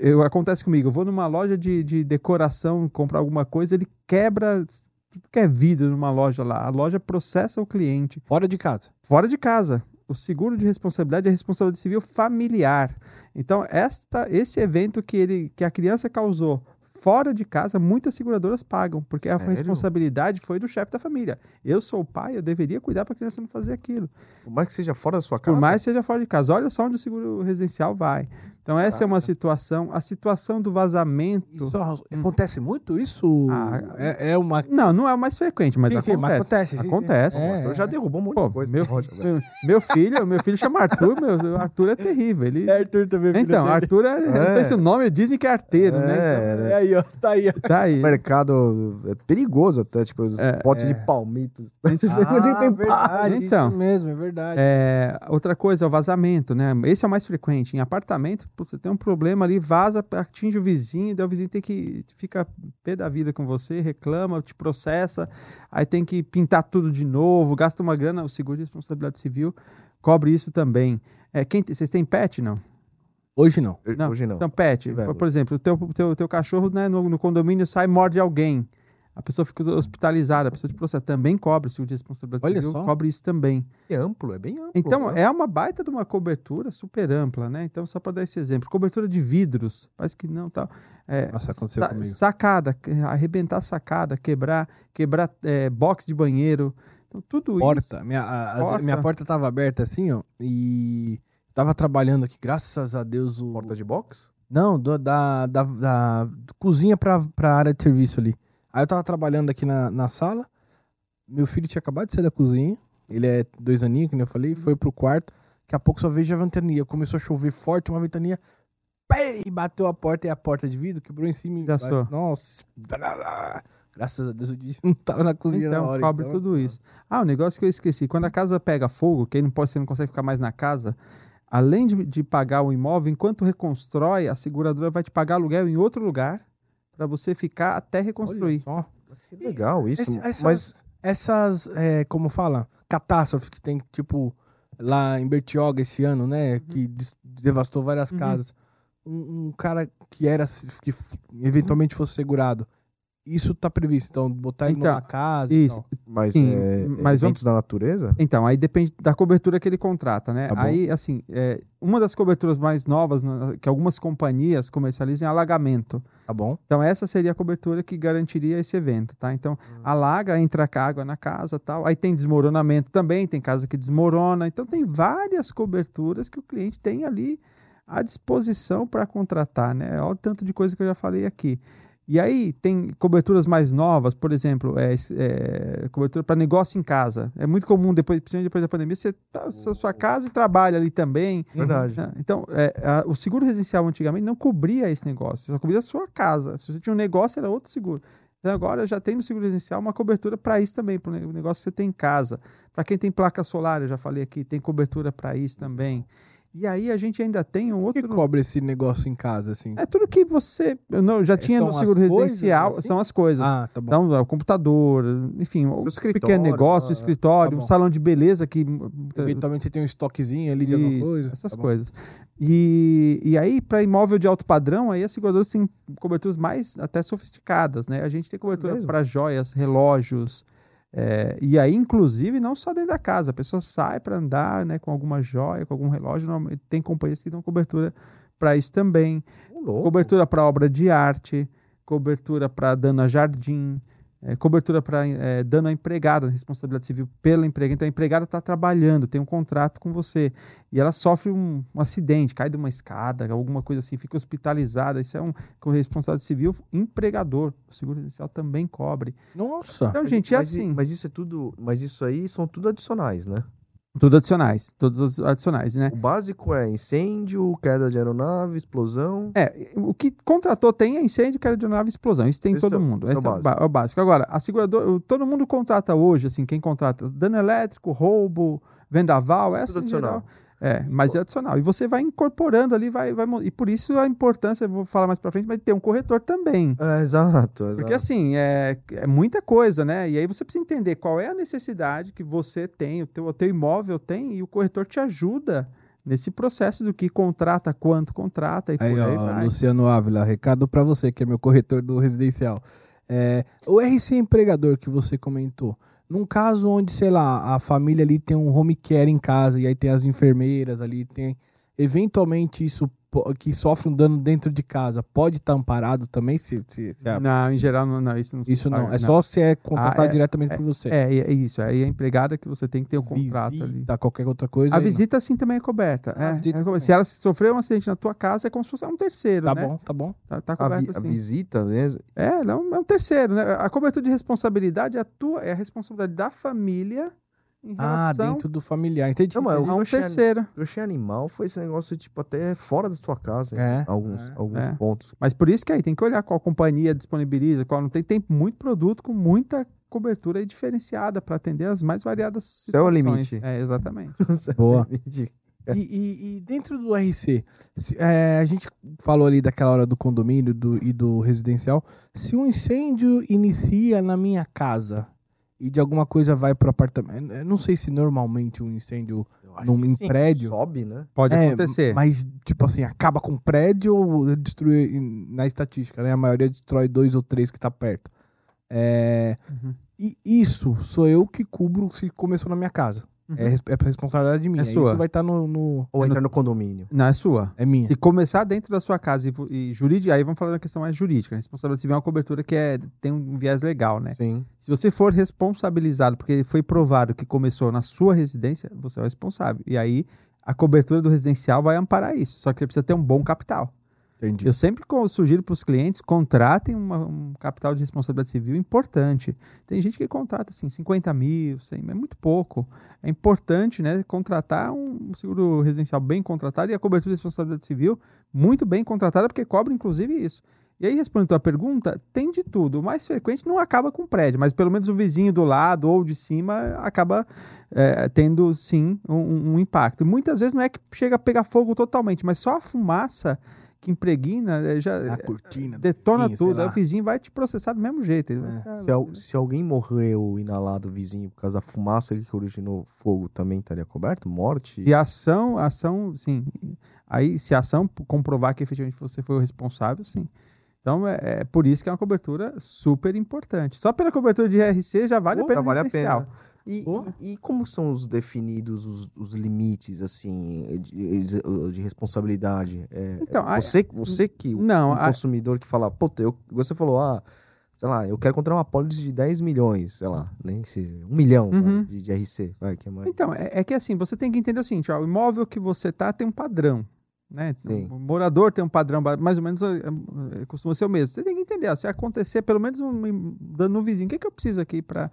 C: eu, acontece comigo, eu vou numa loja de, de decoração comprar alguma coisa, ele quebra tudo que é vidro numa loja lá. A loja processa o cliente
A: Fora de casa.
C: fora de casa. o seguro de responsabilidade é responsabilidade civil familiar. Então, esta, esse evento que, ele, que a criança causou fora de casa, muitas seguradoras pagam, porque a
B: Sério?
C: responsabilidade foi do chefe da família. Eu sou o pai, eu deveria cuidar para a criança não fazer aquilo.
B: Por mais que seja fora da sua casa.
C: Por mais que seja fora de casa. Olha só onde o seguro residencial vai. Então, essa é uma situação. A situação do vazamento.
A: Isso acontece muito? Isso
C: Ah,
A: é, é uma.
C: Não, não é o mais frequente, mas
A: Sim, sim,
C: acontece.
A: mas acontece, sim, sim.
C: Acontece.
A: É,
B: Eu já derrubou um monte
C: Pô,
B: de coisa.
C: meu,
B: velho.
C: meu, meu filho, meu filho chama Arthur, meu, o Arthur é terrível. Ele...
A: Arthur também.
C: Então, Arthur é, não sei se o nome dizem que é arteiro, né?
B: É,
C: Então,
B: né?
A: Aí, ó. Tá aí, ó.
C: tá aí.
B: O mercado é perigoso até, tipo, os
C: É,
B: potes
A: é.
B: de palmitos.
A: Ah,
B: tem
A: verdade,
C: Então.
A: isso mesmo, é verdade.
C: É, outra coisa é o vazamento, né? Esse é o mais frequente. Em apartamento, você tem um problema ali, vaza, atinge o vizinho, daí o vizinho tem que fica pé da vida com você, reclama, te processa, aí tem que pintar tudo de novo, gasta uma grana, o seguro de responsabilidade civil cobre isso também. É, quem, vocês têm pet, não?
A: Hoje não.
C: Não,
B: Hoje não.
C: Então, pet, por, exemplo, o teu, teu, teu cachorro né, no, no condomínio sai e morde alguém. A pessoa fica hospitalizada, a pessoa te processa. Também cobre o seguro de responsabilidade
A: Olha
C: civil,
A: só.
C: cobre isso também.
B: É amplo, é bem amplo.
C: Então,
B: né?
C: é uma baita de uma cobertura super ampla, né? Então, só para dar esse exemplo. Cobertura de vidros, parece que não tal. É,
A: Nossa, aconteceu
C: sa-
A: comigo.
C: Sacada, arrebentar sacada, quebrar, quebrar é, box de banheiro. Então, tudo isso.
A: Porta. Minha, a- a-
C: Porta.
A: minha porta tava aberta assim, ó. E tava trabalhando aqui, graças a Deus. O...
B: Porta de box?
A: Não, do- da, da, da cozinha pra, pra área de serviço ali. Aí eu tava trabalhando aqui na, na sala. Meu filho tinha acabado de sair da cozinha. Ele é dois aninhos, que nem eu falei. Foi pro quarto. Daqui a pouco só vejo a ventania. Começou a chover forte, uma ventania. Pei, bateu a porta e a porta de vidro quebrou em cima. e-
C: Gastou.
A: Nossa. Graças a Deus o dia não tava na cozinha
C: Então,
A: na hora.
C: cobre
A: então,
C: tudo isso. Ah, o negócio que eu esqueci. Quando a casa pega fogo, que aí não pode, você não consegue ficar mais na casa, além de, de pagar o imóvel, enquanto reconstrói, a seguradora vai te pagar aluguel em outro lugar para você ficar até
A: Olha
C: reconstruir.
A: só.
B: Que legal isso.
A: Esse- essas,
B: Mas
A: essas é, como fala, catástrofes que tem, tipo, lá em Bertioga esse ano, né? Que des- devastou várias
C: Uhum.
A: casas. Um, um cara que era, que eventualmente fosse segurado. Isso tá previsto, então, botar ele
C: Então,
A: numa casa
C: Isso.
B: mas
C: Sim,
B: é,
C: mas
B: eventos da natureza?
C: Então, aí depende da cobertura que ele contrata, né?
A: Tá
C: aí, assim, é, uma das coberturas mais novas né, que algumas companhias comercializam é alagamento.
A: Tá bom?
C: Então, essa seria a cobertura que garantiria esse evento, tá? Então, alaga, entra água na casa tal. Aí tem desmoronamento também, tem casa que desmorona. Então, tem várias coberturas que o cliente tem ali à disposição para contratar, né? Olha o tanto de coisa que eu já falei aqui. E aí tem coberturas mais novas, por exemplo, é, é, cobertura para negócio em casa. É muito comum, depois, principalmente depois da pandemia, você tá na sua casa e trabalha ali também.
B: Verdade.
C: né? Então, é, a- o seguro residencial antigamente não cobria esse negócio, só cobria a sua casa. Se você tinha um negócio, era outro seguro. Então, agora já tem no seguro residencial uma cobertura para isso também, para o negócio que você tem em casa. Para quem tem placa solar, eu já falei aqui, tem cobertura para isso também. E aí a gente ainda tem um
A: O que
C: outro.
A: cobre esse negócio em casa, assim?
C: É tudo que você. Eu não, já
A: É,
C: tinha no seguro
A: coisas,
C: residencial,
A: assim?
C: são as coisas.
A: Ah, tá bom.
C: Então, é o computador, enfim, o
B: escritório,
C: pequeno negócio,
B: ah,
C: o escritório,
A: tá
C: um salão de beleza que
A: Eventualmente você tem um estoquezinho ali de alguma
C: Isso,
A: coisa.
C: essas
A: tá
C: coisas. E, e aí, para imóvel de alto padrão, aí as seguradoras têm coberturas mais até sofisticadas, né? A gente tem cobertura para joias, relógios. É, e aí, inclusive, não só dentro da casa, a pessoa sai para andar né, com alguma joia, com algum relógio. Tem companhias que dão cobertura para isso também. Cobertura para obra de arte, cobertura para dano a jardim, é, cobertura para dano a empregada, responsabilidade civil pela empregada. Então a empregada está trabalhando, tem um contrato com você e ela sofre um, um acidente, cai de uma escada, alguma coisa assim, fica hospitalizada. Isso é um com responsabilidade civil empregador. O seguro essencial também cobre.
A: Nossa.
C: Então, gente, é
B: mas, i-
C: assim.
B: mas isso é tudo. Mas isso aí são tudo adicionais, né?
C: Tudo adicionais, todos os adicionais, né?
B: O básico é incêndio, queda de aeronave, explosão.
C: É, o que contratou tem é incêndio, queda de nave, explosão. Isso tem em
B: Esse
C: todo
B: é
C: mundo.
B: é o
C: é o, ba- é o básico. Agora, a seguradora, todo mundo contrata hoje, assim, quem contrata dano elétrico, roubo, vendaval,
B: Isso
C: essa
B: tudo
C: em geral. É, mas é adicional. E você vai incorporando ali, vai, vai e por isso a importância, vou falar mais pra frente, mas ter um corretor também.
B: É, exato, exato.
C: Porque assim, é, é muita coisa, né? E aí você precisa entender qual é a necessidade que você tem, o teu, o teu imóvel tem, e o corretor te ajuda nesse processo do que contrata, quanto contrata e
A: Aí,
C: por aí
A: ó,
C: vai.
A: Luciano Ávila, recado pra você, que é meu corretor do residencial. É, o RC empregador que você comentou, Num caso onde, sei lá, a família ali tem um home care em casa e aí tem as enfermeiras ali, tem eventualmente isso que sofre um dano dentro de casa, pode estar amparado também se, se, se a-
C: Não, em geral, não, não, isso não
A: isso não,
C: paga,
A: é só se é contratado
C: Ah, é-
A: diretamente por você.
C: É, é isso. Aí a empregada que você tem que ter o contrato ali.
A: Visita, qualquer outra coisa.
C: A
A: aí não.
C: visita, sim, também é coberta.
A: Ah, a
C: É,
A: visita
C: é coberta. Se ela sofreu um acidente na tua casa, é como se fosse um terceiro,
A: Tá
C: né?
A: bom, tá bom.
C: Tá, tá
B: A,
C: coberto
B: vi- a
C: assim.
B: visita mesmo.
C: É, não, é um terceiro, né? A cobertura de responsabilidade é a tua, é a responsabilidade da família
A: Ah, dentro do familiar. Entendi.
B: Não, mas eu
C: um
B: achei-
C: terceiro.
B: Eu achei animal, foi esse negócio, tipo, até fora da sua casa. em
A: É,
B: alguns,
A: é,
B: alguns
C: é.
B: pontos.
C: Mas por isso que aí tem que olhar qual companhia disponibiliza, qual não tem. Tem muito produto com muita cobertura diferenciada para atender as mais variadas
B: Isso é o
C: situações.
B: limite.
C: É, exatamente.
A: Boa.
B: Entendi.
A: E, e- e dentro do RC, se- é, a gente falou ali daquela hora do condomínio do- e do residencial. Se um incêndio inicia na minha casa e de alguma coisa vai pro apartamento, eu não sei se normalmente um incêndio
B: Eu acho
A: Num- prédio?
B: Sobe, né?
C: Pode
A: é,
C: acontecer.
A: mas tipo assim acaba com o prédio ou destrui na estatística, né? A maioria destrói dois ou três que tá perto. É,
C: Uhum.
A: e isso sou eu que cubro se começou na minha casa.
C: Uhum.
A: É, é responsabilidade minha.
C: É sua.
A: Isso vai estar no, no-
B: Ou
C: É
B: entra no condomínio.
C: Não, é sua.
A: é minha.
C: Se começar dentro da sua casa e, e jurídica, aí vamos falar da questão mais jurídica. A responsabilidade civil é uma cobertura que é, tem um viés legal, né?
B: Sim.
C: Se você for responsabilizado porque foi provado que começou na sua residência, você é o responsável. E aí a cobertura do residencial vai amparar isso. Só que você precisa ter um bom capital.
A: Entendi.
C: Eu sempre sugiro para os clientes contratem uma- um capital de responsabilidade civil importante. Tem gente que contrata assim 50 mil, 100, é muito pouco. É importante, né, contratar um seguro residencial bem contratado e a cobertura de responsabilidade civil muito bem contratada porque cobre inclusive isso. E aí respondendo a pergunta, tem de tudo. O mais frequente não acaba com o prédio, mas pelo menos o vizinho do lado ou de cima acaba é, tendo sim um, um impacto. Muitas vezes não é que chega a pegar fogo totalmente, mas só a fumaça que impregna eh, já
A: A cortina. do
C: detona
A: vizinho,
C: tudo. Aí o vizinho vai te processar do mesmo jeito.
A: É.
C: ficar-
B: Se, al- se alguém morreu inalado vizinho por causa da fumaça que originou fogo, também estaria coberto? Morte?
C: Se a ação, ação, sim. Aí, se a ação comprovar que efetivamente você foi o responsável, sim. Então, é, é por isso que é uma cobertura super importante. Só pela cobertura de RC já vale
B: Pô,
C: a pena.
B: já vale a pena. E, e, e como são os definidos os, os limites, assim, de, de responsabilidade? É,
C: Então, a-
B: você, você que, o
C: Não,
B: um
C: a-
B: consumidor que fala, puta, eu, você falou, ah, sei lá, eu quero comprar uma pólice de 10 milhões, sei lá, nem sei, um milhão
C: Uhum.
B: de, de RC, vai, que é mais.
C: Então, é, é que assim, você tem que entender o seguinte, ó, o imóvel que você tá tem um padrão, né?
B: Sim.
C: O morador tem um padrão, mais ou menos é, é, costuma ser o mesmo. Você tem que entender, ó, se acontecer pelo menos um dano no vizinho, o que, que eu preciso aqui para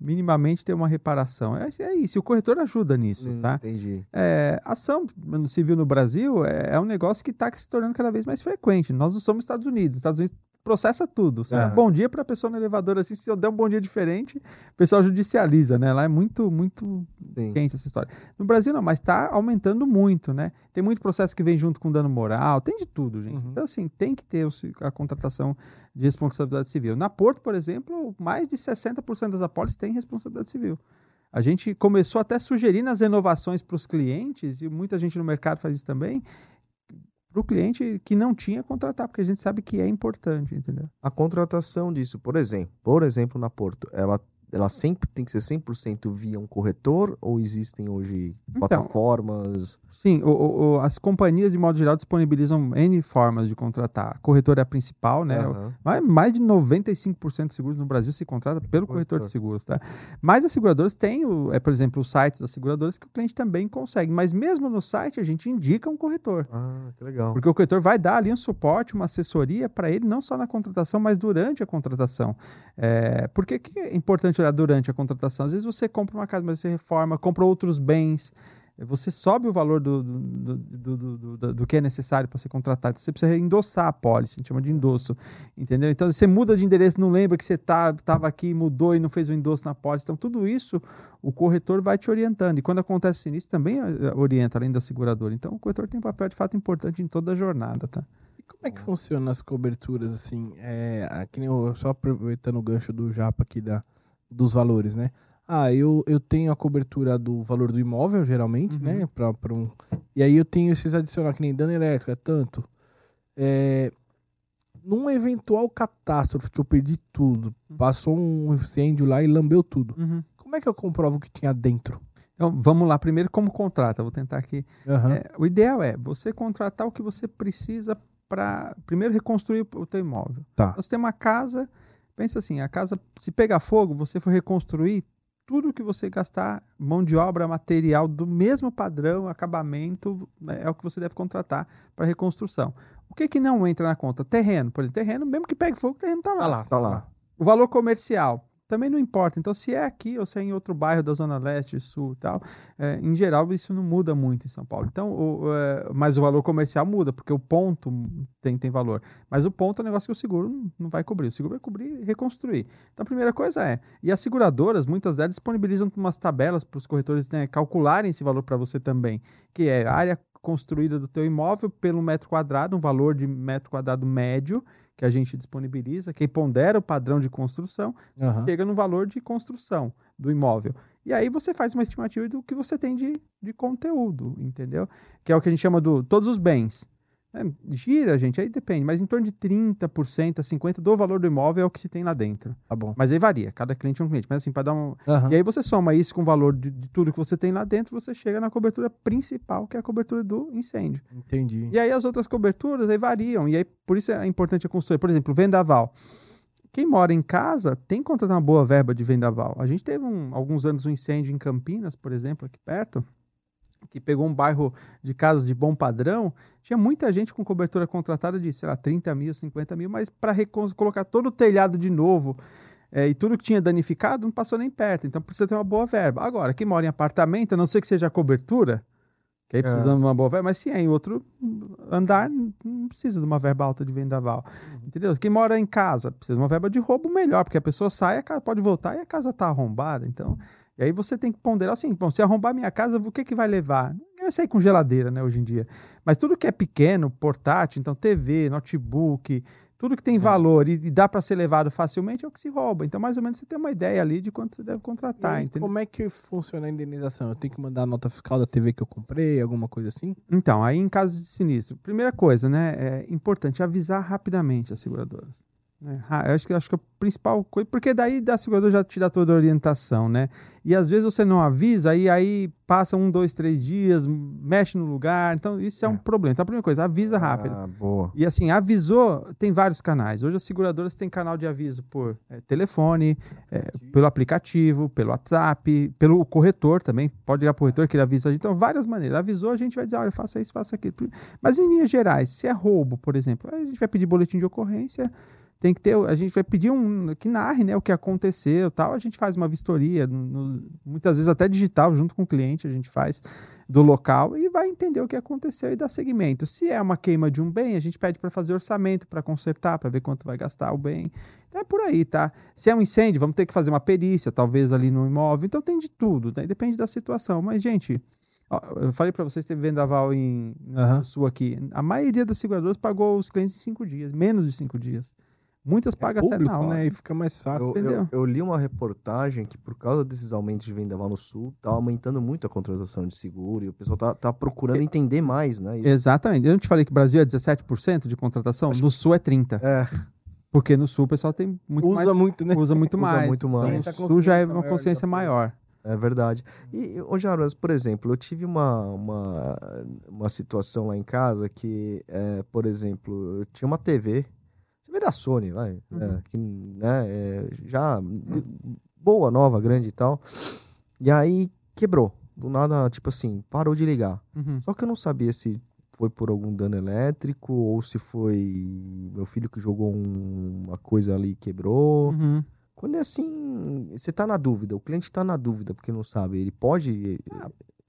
C: minimamente ter uma reparação? É, é isso, e o corretor ajuda nisso,
B: Hum,
C: tá?
B: Entendi.
C: É, ação civil no Brasil é, é um negócio que está se tornando cada vez mais frequente. Nós não somos Estados Unidos. Os Estados Unidos processa tudo. Você dá
B: É.
C: um bom dia para a pessoa no elevador assim, se eu der um bom dia diferente, o pessoal judicializa, né? Lá é muito, muito
B: Sim.
C: quente essa história. No Brasil não, mas está aumentando muito, né? Tem muito processo que vem junto com dano moral, tem de tudo, gente.
A: Uhum.
C: Então, assim, tem que ter a contratação de responsabilidade civil. Na Porto, por exemplo, mais de 60% das apólices têm responsabilidade civil. A gente começou até a sugerir nas renovações para os clientes, e muita gente no mercado faz isso também, para o cliente que não tinha contratar, porque a gente sabe que é importante, entendeu?
B: A contratação disso, por exemplo, por exemplo, na Porto, ela, ela sempre tem que ser 100% via um corretor ou existem hoje
C: Então,
B: plataformas?
C: Sim, o- o- as companhias, de modo geral, disponibilizam N formas de contratar. A corretora é a principal, né?
B: Aham.
C: Mais, mais de 95% de seguros no Brasil se contrata pelo corretor de
B: Corretor.
C: seguros, tá? Mas as seguradoras têm, o- é, por exemplo, os sites das seguradoras que o cliente também consegue. Mas mesmo no site, a gente indica um corretor.
B: Ah, que legal.
C: Porque o corretor vai dar ali um suporte, uma assessoria para ele, não só na contratação, mas durante a contratação. É, por que, que é importante olhar durante a contratação? Às vezes você compra uma casa, mas você reforma, compra outros bens, você sobe o valor do, do, do, do, do- do- que é necessário para ser contratado. Você precisa endossar a pólice, a gente chama de endosso, entendeu? Então você muda de endereço, não lembra que você estava tá, aqui, mudou e não fez o endosso na pólice. Então tudo isso o corretor vai te orientando. E quando acontece sinistro, também eh, orienta, além da seguradora. Então o corretor tem um papel de fato importante em toda a jornada, tá?
A: E como é que funciona as coberturas, assim? É, eu- só aproveitando o gancho do Japa aqui da, dos valores, né? Ah, eu, eu tenho a cobertura do valor do imóvel, geralmente,
C: Uhum.
A: né? Pra, pra um... E aí eu tenho esses adicionais, que nem dano elétrico, é tanto. É, num eventual catástrofe que eu perdi tudo,
C: Uhum.
A: passou um incêndio lá e lambeu tudo. Como é que eu comprovo que tinha dentro?
C: Então, vamos lá. Primeiro, como contrata? Vou tentar aqui. É, o ideal é você contratar o que você precisa para, primeiro, reconstruir o teu imóvel.
A: Tá.
C: Você tem uma casa, pensa assim, a casa, se pegar fogo, você for reconstruir, tudo que você gastar, mão de obra, material do mesmo padrão, acabamento, né, é o que você deve contratar para reconstrução. O que que não entra na conta? Terreno. Por exemplo, terreno, mesmo que pegue fogo, o terreno está lá.
A: Tá lá.
B: Tá lá.
C: O valor comercial também não importa. Então, se é aqui ou se é em outro bairro da Zona Leste, Sul e tal, é, em geral isso não muda muito em São Paulo. Então, o, é, mas o valor comercial muda, porque o ponto tem, tem valor. Mas o ponto é um negócio que o seguro não, vai cobrir. O seguro vai cobrir e reconstruir. Então, a primeira coisa é. E as seguradoras, muitas delas disponibilizam umas tabelas para os corretores né, calcularem esse valor para você também, que é a área construída do teu imóvel pelo metro quadrado, um valor de metro quadrado médio que a gente disponibiliza, que pondera o padrão de construção,
A: Aham.
C: chega no valor de construção do imóvel. E aí você faz uma estimativa do que você tem de, de conteúdo, entendeu? Que é o que a gente chama do todos os bens. É, gira, gente, aí depende, mas em torno de 30% a 50% do valor do imóvel é o que se tem lá dentro.
A: Tá bom.
C: Mas aí varia, cada cliente é um cliente. Mas assim, para dar um.
A: Aham.
C: E aí você soma isso com o valor de, de tudo que você tem lá dentro, você chega na cobertura principal, que é a cobertura do incêndio.
A: Entendi.
C: E aí as outras coberturas aí variam. E aí por isso é importante a construir. Por exemplo, vendaval. Quem mora em casa tem que contratar uma boa verba de vendaval. A gente teve um- alguns anos um incêndio em Campinas, por exemplo, aqui perto, que pegou um bairro de casas de bom padrão. Tinha muita gente com cobertura contratada de, sei lá, 30 mil, 50 mil, mas para colocar todo o telhado de novo é, e tudo que tinha danificado não passou nem perto. Então precisa ter uma boa verba. Agora, quem mora em apartamento, a não ser que seja cobertura, que aí precisa de uma boa verba, mas se é em outro andar, não precisa de uma verba alta de vendaval. Entendeu? Quem mora em casa precisa de uma verba de roubo melhor, porque a pessoa sai, pode voltar e a casa está arrombada. Então, e aí você tem que ponderar assim, bom, se arrombar minha casa, o que que vai levar? Eu sei com geladeira, né, hoje em dia. Mas tudo que é pequeno, portátil, então TV, notebook, tudo que tem valor e, e dá para ser levado facilmente é o que se rouba. Então, mais ou menos, você tem uma ideia ali de quanto você deve
A: E
C: contratar, entendeu?
A: como é que funciona a indenização? Eu tenho que mandar a nota fiscal da TV que eu comprei, alguma coisa assim?
C: Então, aí em caso de sinistro, primeira coisa, né, é importante avisar rapidamente as seguradoras. Ra- eu acho que, acho que a principal coisa, porque daí da seguradora já te dá toda a orientação, né? E às vezes você não avisa, aí, aí passa um, dois, três dias, mexe no lugar, então isso é, um
A: É.
C: problema. Então a primeira coisa, avisa rápido.
B: Ah, boa.
C: E assim, avisou, tem vários canais. Hoje as seguradoras têm canal de aviso por eh, telefone, eh, pelo aplicativo, pelo WhatsApp, pelo corretor também. Pode ligar para o corretor que ele avisa a gente. Então, várias maneiras. Avisou, a gente vai dizer, olha, faça isso, faça aquilo. Mas em linhas gerais, se é roubo, por exemplo, a gente vai pedir boletim de ocorrência, tem que ter, a gente vai pedir um que narre, né, o que aconteceu, tal. A gente faz uma vistoria, no- muitas vezes até digital, junto com o cliente, a gente faz do local e vai entender o que aconteceu e dar seguimento. Se é uma queima de um bem, a gente pede para fazer orçamento para consertar, para ver quanto vai gastar o bem. Então é por aí, tá? Se é um incêndio, vamos ter que fazer uma perícia, talvez ali no imóvel. Então tem de tudo, né? depende da situação. Mas, gente, ó, eu falei para vocês, teve vendaval em no sul aqui. A maioria das seguradoras pagou os clientes em cinco dias, menos de cinco dias. Muitas pagam até
A: Público,
C: hora.
A: né? E fica mais fácil.
B: Eu,
C: entendeu?
B: eu, eu li uma reportagem que por causa desses aumentos de vendaval no sul, tá aumentando muito a contratação de seguro e o pessoal tá, tá procurando entender mais, né?
C: Exatamente. Eu não te falei que o Brasil é 17% de contratação? No sul é 30%.
B: É,
C: Porque no sul o pessoal tem muito
A: Usa
C: mais,
A: muito, né?
C: usa muito
B: Usa
C: mais.
B: muito mais.
C: Então, sul já é uma consciência maior.
B: é verdade. E, ô Jarbas, por exemplo, eu tive uma, uma, uma situação lá em casa que, é, por exemplo, eu tinha uma TV, TV da Sony, vai,
C: Uhum.
B: é, que, né, é, já boa, nova, grande e tal. E aí quebrou. Do nada, tipo assim, parou de ligar.
C: Uhum.
B: Só que eu não sabia se foi por algum dano elétrico ou se foi meu filho que jogou um- uma coisa ali e quebrou.
C: Uhum.
B: Quando é assim, você tá na dúvida, o cliente tá na dúvida porque não sabe, ele pode.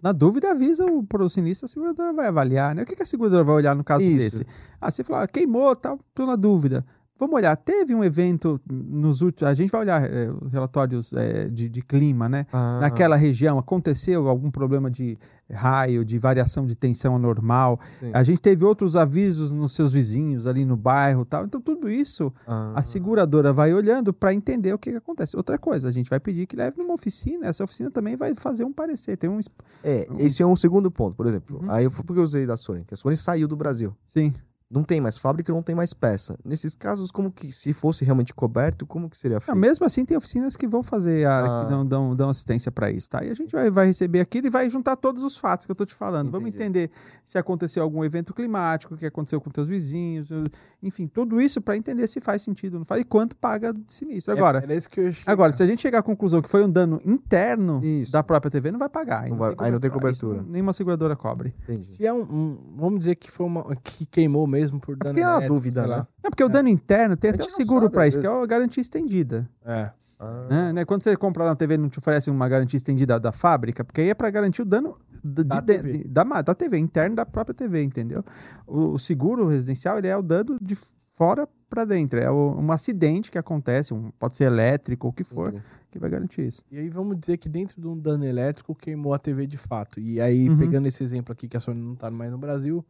C: Na dúvida, avisa o pro sinistro, a seguradora vai avaliar, né? O que, que a seguradora vai olhar no caso
B: Isso.
C: desse? Ah, você fala, ah, queimou, tal, tô na dúvida. Vamos olhar, teve um evento nos últimos. A gente vai olhar os relatórios eh, de, de clima, né?
B: Ah,
C: Naquela região aconteceu algum problema de raio, de variação de tensão anormal.
B: Sim.
C: A gente teve outros avisos nos seus vizinhos ali no bairro, tal. Então tudo isso
B: ah,
C: a seguradora vai olhando para entender o que, que acontece. Outra coisa, a gente vai pedir que leve numa oficina. Essa oficina também vai fazer um parecer. Tem um,
B: É, esse é um segundo ponto, por exemplo.
C: Uhum.
B: Aí eu fui porque eu usei da Sony, que a Sony saiu do Brasil.
C: sim.
B: Não tem mais fábrica, não tem mais peça. Nesses casos, como que, se fosse realmente coberto, como que seria
C: Não,
B: feito?
C: mesmo assim, tem oficinas que vão fazer, a,
B: Ah.
C: que dão, dão, dão assistência para isso, tá? E a gente vai, vai receber aquilo e vai juntar todos os fatos que eu tô te falando. Vamos
B: Entendi.
C: entender se aconteceu algum evento climático, o que aconteceu com teus vizinhos, enfim, tudo isso para entender se faz sentido não faz e quanto paga de sinistro. Agora,
A: É, era isso que eu ia chegar.
C: agora, se a gente chegar à conclusão que foi um dano interno
B: Isso.
C: da própria TV, não vai pagar. Aí
B: Não vai- aí não tem cobertura.
C: Isso nenhuma seguradora cobre.
B: Entendi.
A: Se é um, um- vamos dizer que foi uma que queimou mesmo por dano
B: Tem uma dúvida,
A: sei lá.
B: né?
C: É porque o dano interno tem até um seguro para isso, que é a garantia estendida.
A: É.
B: Ah,
C: né? Né? Quando você compra na TV não te oferece uma garantia estendida da fábrica, porque aí é para garantir o dano de
A: Da
C: de-
A: TV.
C: de- da, da TV, interno da própria TV, entendeu? O, o seguro residencial ele é o dano de fora para dentro, é o- um acidente que acontece, um- pode ser elétrico ou o que for,
B: entendi.
C: que vai garantir isso.
A: E aí vamos dizer que dentro de um dano elétrico queimou a TV de fato. E aí,
C: Uhum.
A: pegando esse exemplo aqui que a Sony não tá mais no Brasil,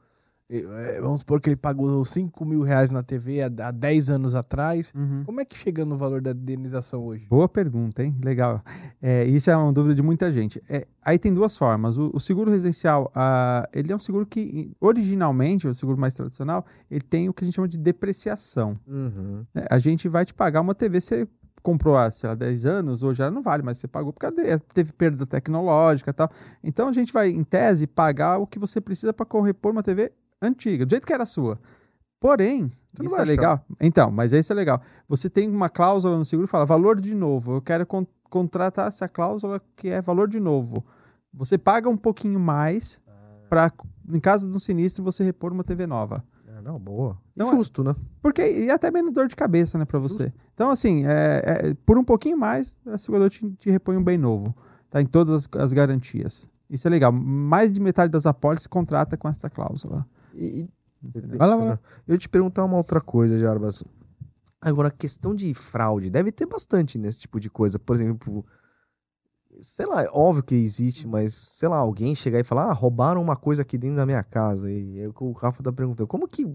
A: vamos supor que ele pagou 5 mil reais na TV há, há 10 anos atrás.
C: Uhum.
A: Como é que chega no valor da indenização hoje?
C: Boa pergunta, hein? Legal. É, isso é uma dúvida de muita gente. É, aí tem duas formas. O, o seguro residencial, ah, ele é um seguro que, originalmente, o seguro mais tradicional, ele tem o que a gente chama de depreciação.
B: Uhum.
C: né? A gente vai te pagar uma TV, você comprou há, sei lá, 10 anos, hoje ela não vale, mas você pagou porque teve perda tecnológica e tal. Então a gente vai, em tese, pagar o que você precisa para repor uma TV antiga, do jeito que era a sua. Porém,
B: não
C: isso é legal. Então, mas isso é legal. Você tem uma cláusula no seguro que fala valor de novo. Eu quero con- contratar essa cláusula que é valor de novo. Você paga um pouquinho mais para, em caso de um sinistro, você repor uma TV nova.
B: Ah, não, boa.
C: Não é-
B: Justo, né?
C: Porque e até menos dor de cabeça, né, pra você. Então, assim, é, é, por um pouquinho mais, a seguradora te, te repõe um bem novo. Tá em todas as, as garantias. Isso é legal. Mais de metade das apólices contrata com essa cláusula.
B: E, e-
A: Vai lá, vai lá.
B: Eu te perguntar uma outra coisa, Jarbas. Agora, questão de fraude, deve ter bastante nesse tipo de coisa. Por exemplo, sei lá, é óbvio que existe, mas sei lá, alguém chegar e falar, ah, roubaram uma coisa aqui dentro da minha casa. E aí o Rafa tá perguntando, como que.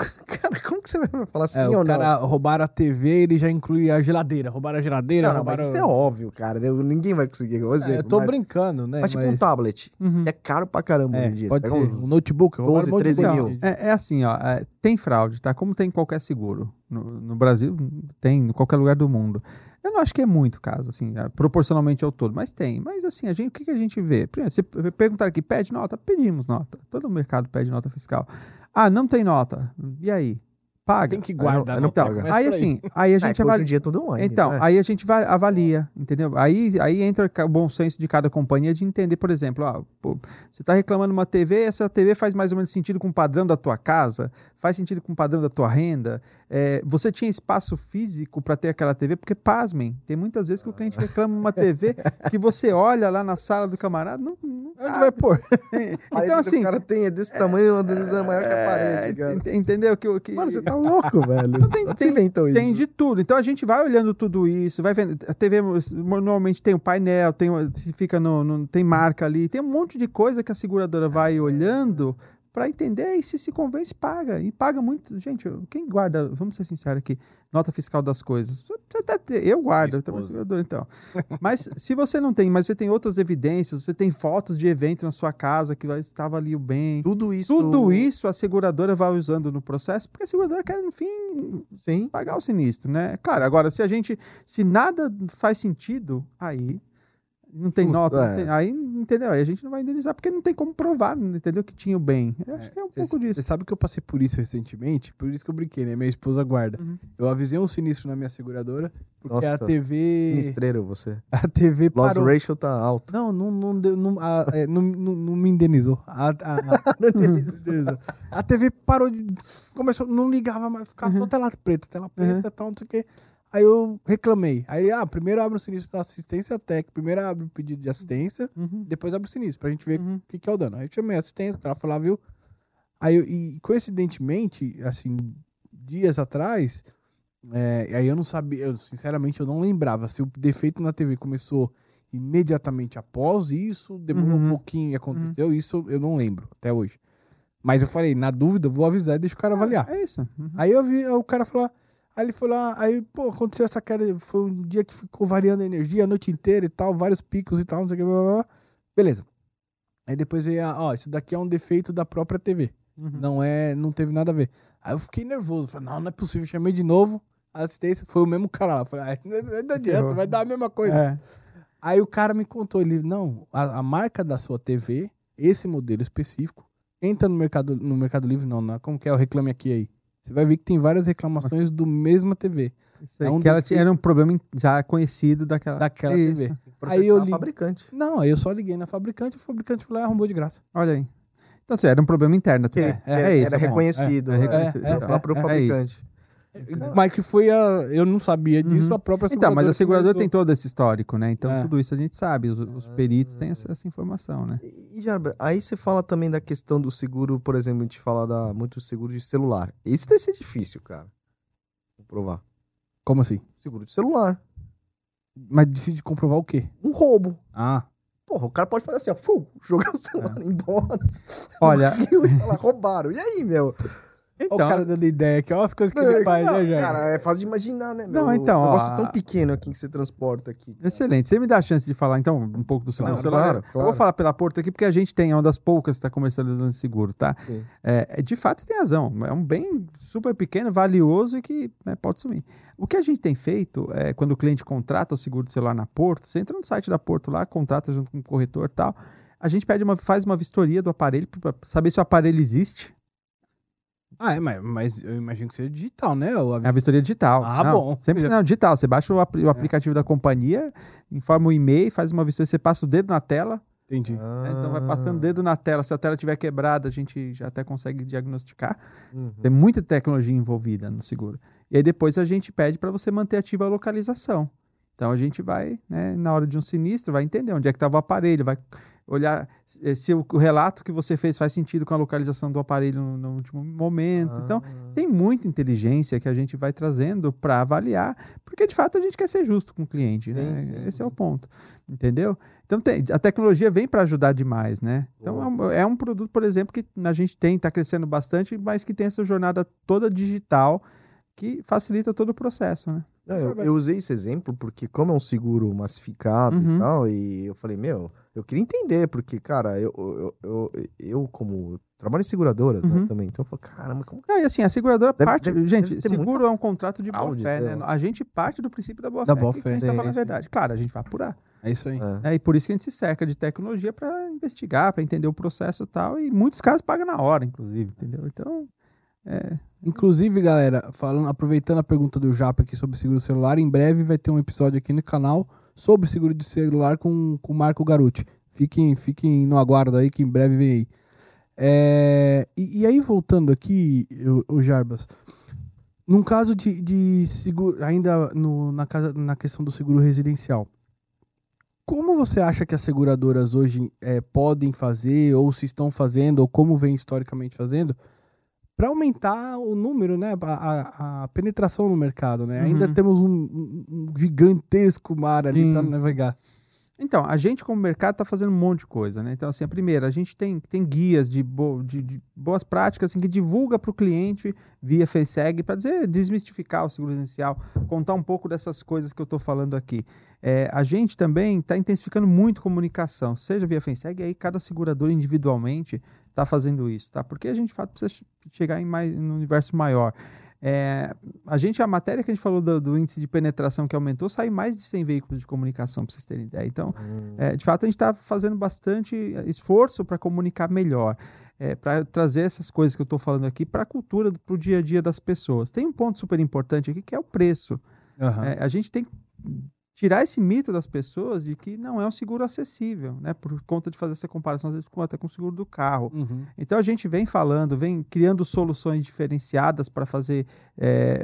B: Cara, como que você vai falar assim
A: É,
B: ou
A: o
B: não?
A: cara roubaram a TV, ele já inclui a geladeira. Roubaram a geladeira,
B: Não, não, mas
A: roubaram...
B: isso é óbvio, cara. Eu- ninguém vai conseguir.
A: É,
B: exemplo,
A: eu tô
B: mas,
A: brincando, né?
B: mas tipo um tablet.
C: Uhum.
B: É caro pra caramba
A: É,
B: hoje em dia.
A: pode ser.
B: um-
A: Um notebook, roubaram
B: 12,
A: um monte de
B: 13
A: coisa.
B: mil.
C: É, é assim, ó, é, tem fraude, tá? Como tem em qualquer seguro. No, no Brasil, tem, em qualquer lugar do mundo. Eu não acho que é muito caso, assim, é, proporcionalmente ao todo, mas tem. Mas assim, a gente, o que, que a gente vê? Primeiro, você perguntar aqui, pede nota? Pedimos nota. Todo mercado pede nota fiscal. Ah, não tem nota. E aí? Paga.
A: Tem que guardar.
B: Aí não- aí não
A: Começa
C: Aí assim, aí a
B: É,
C: gente
B: que hoje em
C: avalia.
B: dia é tudo online.
C: Então,
B: né?
C: aí a gente vai, avalia, entendeu? Aí, aí entra o bom senso de cada companhia de entender, por exemplo, ah, pô, você está reclamando uma TV, essa TV faz mais ou menos sentido com o padrão da tua casa, faz sentido com o padrão da tua renda. É, você tinha espaço físico para ter aquela TV, porque, pasmem, tem muitas vezes que o cliente reclama uma TV que você olha lá na sala do camarada, não, não
A: Onde vai pôr?
B: Parede
C: Então, assim,
B: o cara tem é desse tamanho, uma deles é maior que a
C: é,
B: parede, cara.
C: entendeu? Que, que,
B: Mano, você tá louco, velho.
C: tem-
B: Onde
C: tem-
B: você inventou isso?
C: Tem de tudo. Então a gente vai olhando tudo isso, vai vendo. A TV normalmente tem o painel, tem, fica no, no- tem marca ali, tem um monte de coisa que a seguradora vai olhando para entender e se se convence, paga. E paga muito. Gente, quem guarda, vamos ser sinceros aqui, nota fiscal das coisas. Eu guardo, eu então. Mas se você não tem, mas você tem outras evidências, você tem fotos de evento na sua casa que estava ali o bem.
B: Tudo isso.
C: Tudo isso a seguradora vai usando no processo, porque a seguradora quer, no fim,
B: Sim.
C: pagar o sinistro, né? Claro, agora, se a gente. Se nada faz sentido, aí. Não tem
B: Justo,
C: nota, não
B: é.
C: tem- aí, entendeu? Aí a gente não vai indenizar, porque não tem como provar, entendeu? Que tinha o bem. Eu acho que é um pouco
A: Você
C: disso.
A: sabe que eu passei por isso recentemente? Por isso que eu brinquei, né? Minha esposa guarda.
C: Uhum.
A: Eu avisei um sinistro na minha seguradora, porque
B: Nossa,
A: a TV.
B: Sinistreiro você.
A: A TV
B: Loss
A: parou.
B: ratio tá alto.
A: Não, não, não, deu- não, a- é, não, não, não me indenizou. A, a, a- não me indenizou. A TV parou de. Começou, não ligava mais, ficava
C: Uhum.
A: só tela preta, tela preta e tal, não sei o quê. Aí eu reclamei. Aí ah, primeiro abre o sinistro da assistência técnica, primeiro abre o pedido de assistência,
C: Uhum.
A: depois abre o sinistro, pra gente ver
C: Uhum.
A: o que, que é o dano. Aí eu chamei a assistência, o cara falou, viu? Aí eu, e coincidentemente, assim, dias atrás, é, aí eu não sabia, eu, sinceramente eu não lembrava se o defeito na TV começou imediatamente após isso, demorou
C: Uhum.
A: um pouquinho e aconteceu, isso eu não lembro até hoje. Mas eu falei, na dúvida, eu vou avisar e deixa o cara avaliar.
C: É isso. Uhum.
A: Aí eu vi o cara falar, aí ele foi lá, aí, pô, aconteceu essa queda, foi um dia que ficou variando a energia a noite inteira e tal, vários picos e tal, não sei o que, blá, blá, blá. Beleza. Aí depois veio, a, ó, isso daqui é um defeito da própria TV.
C: Uhum.
A: Não é, não teve nada a ver. Aí eu fiquei nervoso. Falei, não, não é possível. Chamei de novo. A assistência foi o mesmo cara lá. Falei, ah, não, não adianta, vai dar a mesma coisa.
C: É.
A: Aí o cara me contou, ele, não, a, a marca da sua TV, esse modelo específico, entra no Mercado, no mercado Livre, não, na, como que é o Reclame Aqui aí? Você vai ver que tem várias reclamações do mesma TV,
C: Isso aí,
A: É um
C: que ela era um problema já conhecido daquela.
A: daquela
C: Isso.
A: TV.
B: Processar
A: Aí eu
B: o
A: li-
B: fabricante.
A: Não, aí eu só liguei na fabricante, o fabricante foi lá e arrumou de graça.
C: Olha aí. Então, assim, era um problema interno. Até.
A: é,
C: é,
B: era,
C: isso.
B: era
C: é bom.
B: reconhecido
C: É, é reconhecido, é,
B: próprio
C: é, é
B: fabricante.
A: Mas que foi a. Eu não sabia disso,
C: Uhum.
A: a própria
C: Então, mas a seguradora tem todo esse histórico, né? Então,
A: É.
C: tudo isso a gente sabe. Os, os peritos têm essa, essa informação, né?
B: E, e, Jarba, aí você fala também da questão do seguro, por exemplo, a gente fala da, muito seguro de celular. Esse deve ser difícil, cara. Vou provar.
A: Como assim?
B: Seguro de celular.
A: Mas difícil de comprovar o quê?
B: Um roubo.
A: Ah.
B: Porra, o cara pode fazer assim, ó, fu, jogar o celular embora.
C: Olha,
B: E falar, roubaram. E aí, meu?
C: Então,
A: Olha o cara dando ideia aqui, olha as coisas que ele faz,
B: Não,
A: né, Jair?
B: Cara, é fácil de imaginar, né, meu?
C: Não, então,
B: Um negócio
C: ó,
B: tão
C: a-
B: pequeno aqui que você transporta aqui. cara.
C: excelente. Você me dá a chance de falar, então, um pouco do seguro
B: Claro,
C: celular?
B: claro,
C: Eu
B: claro.
C: vou falar pela Porto aqui, porque a gente tem, é uma das poucas que está comercializando seguro, tá? É, é, de fato, você tem razão. É um bem super pequeno, valioso e que né, pode sumir. O que a gente tem feito, é, quando o cliente contrata o seguro de celular na Porto, você entra no site da Porto lá, contrata junto com o corretor e tal, a gente pede uma, faz uma vistoria do aparelho para saber se o aparelho existe.
A: Ah, é, mas, mas eu imagino que seja digital, né? O
C: É a vistoria digital.
A: Ah,
C: Não,
A: bom.
C: Sempre não, digital. Você baixa o, apli- o aplicativo da companhia, informa o e-mail, faz uma vistoria, você passa o dedo na tela,
A: Entendi.
C: né, então vai passando o dedo na tela. Se a tela estiver quebrada, a gente já até consegue diagnosticar.
B: Uhum.
C: Tem muita tecnologia envolvida no seguro. E aí depois a gente pede para você manter ativa a localização. Então a gente vai, né, na hora de um sinistro, vai entender onde é que estava o aparelho, vai olhar eh, se o relato que você fez faz sentido com a localização do aparelho no, no último momento. Então
B: Ah.
C: tem muita inteligência que a gente vai trazendo para avaliar, porque de fato a gente quer ser justo com o cliente, né?
B: Sim, sim,
C: Esse é o ponto, entendeu? Então tem- a tecnologia vem para ajudar demais, né? Então é um, é um produto, por exemplo, que a gente tem, está crescendo bastante, mas que tem essa jornada toda digital que facilita todo o processo, né?
B: Não, eu, eu usei esse exemplo porque, como é um seguro massificado
C: Uhum.
B: e tal, e eu falei, meu, eu queria entender, porque, cara, eu, eu, eu, eu como trabalho em seguradora né,
C: Uhum.
B: também, então eu falei, caramba, como
C: Não, e assim, a seguradora
B: Deve-
C: parte.
B: deve-
C: gente,
B: deve
C: seguro é um contrato de boa fé, né? A gente parte do princípio da boa
A: Da
C: fé.
A: boa
C: que
A: fé.
C: A gente tá falando a
B: sim.
C: verdade. Claro, a gente vai apurar.
A: É isso aí.
B: É.
C: É, e por isso que a gente se cerca de tecnologia para investigar, para entender o processo e tal. E em muitos casos paga na hora, inclusive, entendeu? Então, é,
A: Inclusive, galera, falando, aproveitando a pergunta do Japa aqui sobre seguro celular, em breve vai ter um episódio aqui no canal sobre seguro de celular com, o Marco Garuti. Fiquem, fiquem no aguardo aí que em breve vem aí. É, e, e aí, voltando aqui, o, o Jarbas, num caso de, de seguro, ainda no- na, casa, na questão do seguro residencial, como você acha que as seguradoras hoje é, podem fazer, ou se estão fazendo, ou como vem historicamente fazendo, para aumentar o número, né, a, a- penetração no mercado, né? Ainda
C: Uhum.
A: temos um, um- gigantesco mar ali para navegar.
C: Então, a gente, como mercado, está fazendo um monte de coisa, né? Então, assim, a primeira, a gente tem, tem guias de, bo- de- de boas práticas assim, que divulga para o cliente via FaceSeg para dizer, desmistificar o seguro essencial, contar um pouco dessas coisas que eu estou falando aqui. É, a gente também está intensificando muito comunicação, seja via FaceSeg, aí cada segurador individualmente está fazendo isso, tá? Porque a gente, de fato, precisa che- chegar em mais, no universo maior. É, a gente, a matéria que a gente falou do, do índice de penetração que aumentou, saiu mais de 100 veículos de comunicação, para vocês terem ideia. Então,
B: Hum,
C: é, de fato, a gente está fazendo bastante esforço para comunicar melhor, para trazer essas coisas que eu estou falando aqui para a cultura, para o dia a dia das pessoas. Tem um ponto super importante aqui que é o preço. É, a gente tem tirar esse mito das pessoas de que não é um seguro acessível, né? Por conta de fazer essa comparação às vezes com, até com o seguro do carro.
A: Uhum.
C: Então a gente vem falando, vem criando soluções diferenciadas para fazer,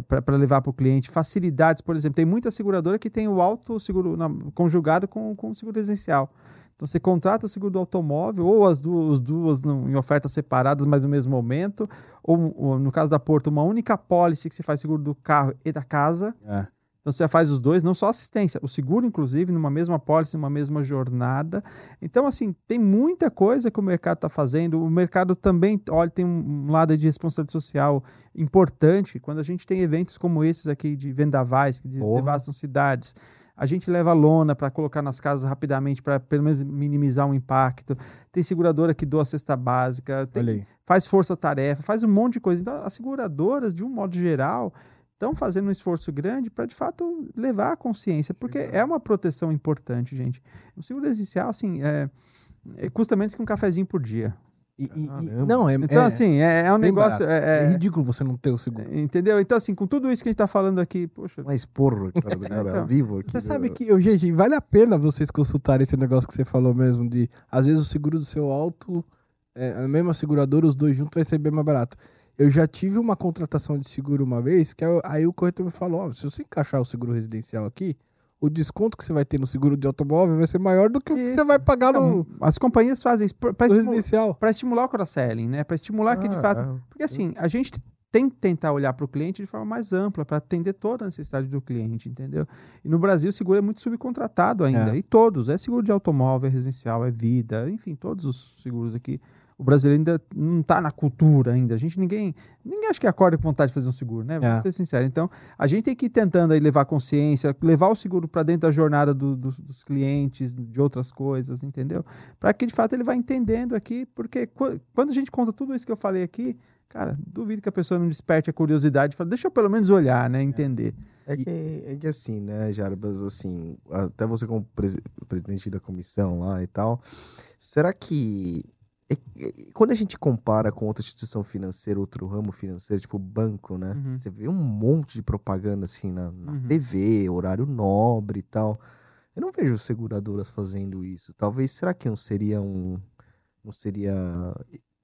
C: para levar para o cliente, facilidades, por exemplo. Tem muita seguradora que tem o auto seguro na- conjugado com, com o seguro essencial. Então você contrata o seguro do automóvel, ou as duas, duas não- em ofertas separadas, mas no mesmo momento, ou, ou, no caso da Porto, uma única pólice que você faz seguro do carro e da casa.
A: É.
C: Então você faz os dois, não só assistência, o seguro, inclusive, numa mesma pólice, numa mesma jornada. Então, assim, tem muita coisa que o mercado está fazendo. O mercado também, olha, tem um lado de responsabilidade social importante. Quando a gente tem eventos como esses aqui de vendavais, que
B: Porra.
C: devastam cidades. A gente leva lona para colocar nas casas rapidamente, para pelo menos minimizar o impacto. Tem seguradora que doa cesta básica. Tem, faz força-tarefa, faz um monte de coisa. Então, as seguradoras, de um modo geral, estão fazendo um esforço grande para, de fato, levar a consciência, porque é uma proteção importante, gente. O seguro essencial, assim, é, é, custa menos que um cafezinho por dia.
A: E, e- e- não, é,
C: Então,
A: é-
C: assim, é, é um negócio. é-
A: é
C: é-
A: ridículo você não ter o seguro.
C: entendeu? Então, assim, com tudo isso que a gente está falando aqui, poxa.
B: Mas porra, cara,
C: Então.
B: vivo aqui.
A: Você sabe que, eu, gente, vale a pena vocês consultarem esse negócio que você falou mesmo, de às vezes o seguro do seu alto, é, a mesma seguradora, os dois juntos vai ser bem mais barato. Eu já tive uma contratação de seguro uma vez, que aí- aí o corretor me falou, ó, se você encaixar o seguro residencial aqui, o desconto que você vai ter no seguro de automóvel vai ser maior do que o que você vai pagar no,
C: Então, as companhias fazem isso para
A: no residencial.
C: estimular o cross-selling, né? Para estimular que, de
B: Ah,
C: fato.
B: é.
C: Porque, assim, a gente tem que tentar olhar para o cliente de forma mais ampla, para atender toda a necessidade do cliente, entendeu? E no Brasil, o seguro é muito subcontratado ainda.
A: É.
C: E todos. É seguro de automóvel, é residencial, é vida, enfim, todos os seguros aqui. O brasileiro ainda não está na cultura ainda. A gente, ninguém, ninguém acha que acorda com vontade de fazer um seguro, né? Vamos
A: É.
C: ser sinceros. Então, a gente tem que ir tentando aí levar consciência, levar o seguro para dentro da jornada do- dos- dos clientes, de outras coisas, entendeu? Para que, de fato, ele vá entendendo aqui, porque qu- quando a gente conta tudo isso que eu falei aqui, cara, duvido que a pessoa não desperte a curiosidade e fale, deixa eu pelo menos olhar, né? Entender.
B: É que, é que assim, né, Jarbas, assim, até você como presi- presidente da comissão lá e tal, será que é- é- quando a gente compara com outra instituição financeira, outro ramo financeiro, tipo banco, né,
C: Uhum.
B: você vê um monte de propaganda assim na, na
C: Uhum.
B: TV, horário nobre e tal. Eu não vejo seguradoras fazendo isso. Talvez, será que não seria um, não seria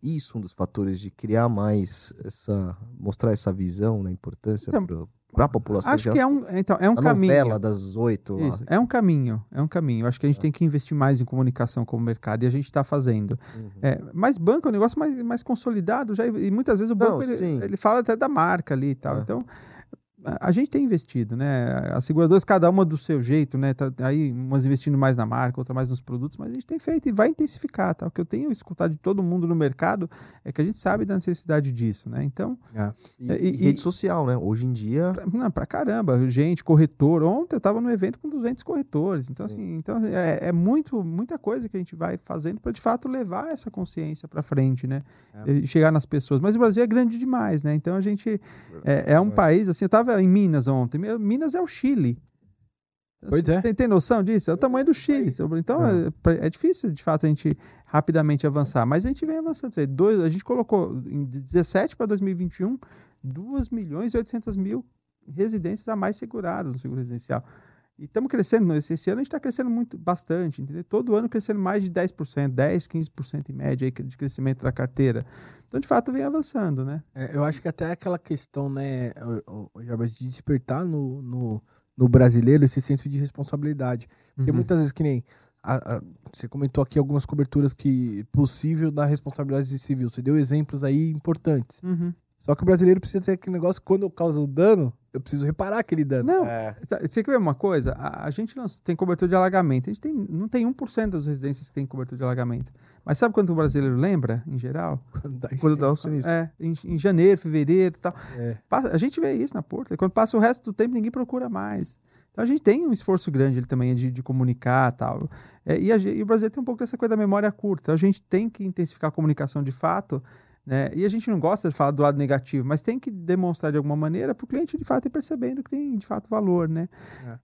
B: isso um dos fatores de criar mais essa, mostrar essa visão, né, importância
C: Então,
B: para a população
C: Acho que é um, então, é um
B: a
C: caminho.
B: novela das oito
C: é um caminho, é um caminho. Acho que a gente tem que investir mais em comunicação com o mercado e a gente está fazendo.
B: Uhum.
C: É, mas banco é um negócio mais, mais consolidado já, e muitas vezes o
B: Não,
C: banco ele,
B: sim.
C: ele fala até da marca ali e tal.
B: É.
C: Então, a, gente tem investido, né? As seguradoras, cada uma do seu jeito, né? Tá, aí umas investindo mais na marca, outra mais nos produtos, mas a gente tem feito e vai intensificar, tá? O que eu tenho escutado de todo mundo no mercado é que a gente sabe da necessidade disso, né? Então,
B: E,
C: É, e-
B: e rede social, né? Hoje em dia.
C: Pra, não, pra caramba, gente, corretor. Ontem eu tava no evento com 200 corretores. Então,
B: Sim.
C: assim, então é, é muito, muita coisa que a gente vai fazendo para de fato levar essa consciência para frente, né?
A: É.
C: E chegar nas pessoas. Mas o Brasil é grande demais, né? Então a gente é, é um
B: É.
C: país, assim, eu tava em Minas ontem. Minas é o Chile.
A: Pois é.
C: Tem, tem noção disso? É o tamanho do Chile. Então
A: É.
C: é, é difícil, de fato, a gente rapidamente avançar. Mas a gente vem avançando. Dois, a gente colocou em 17 para 2021 2 milhões e 800 mil residências a mais seguradas no seguro residencial. E estamos crescendo. Esse, esse ano a gente está crescendo muito, bastante, entendeu? Todo ano crescendo mais de 10%, 10%, 15% em média aí de crescimento da carteira. Então, de fato, vem avançando, né?
A: É, eu acho que até aquela questão, né, Jarbas, de despertar no, no, no brasileiro esse senso de responsabilidade. Porque
C: Uhum.
A: muitas vezes que nem. a- a- você comentou aqui algumas coberturas que possível da responsabilidade civil. Você deu exemplos aí importantes.
C: Uhum.
A: Só que o brasileiro precisa ter aquele negócio que quando eu causo o dano, eu preciso reparar aquele dano.
C: Não,
B: É.
C: Você quer ver uma coisa? A, a gente lança- tem cobertura de alagamento. A gente tem, não tem 1% das residências que tem cobertura de alagamento. Mas sabe quanto o brasileiro lembra, em geral?
B: Quando dá o sinistro.
C: É, em, em janeiro, fevereiro e tal.
A: É.
C: Passa- A gente vê isso na porta. Quando passa o resto do tempo, ninguém procura mais. Então a gente tem um esforço grande ali também de, de comunicar e tal. É, e, a e o Brasil tem um pouco dessa coisa da memória curta. A gente tem que intensificar a comunicação de fato. Né? E a gente não gosta de falar do lado negativo, mas tem que demonstrar de alguma maneira para o cliente de fato ir percebendo que tem de fato valor. Né?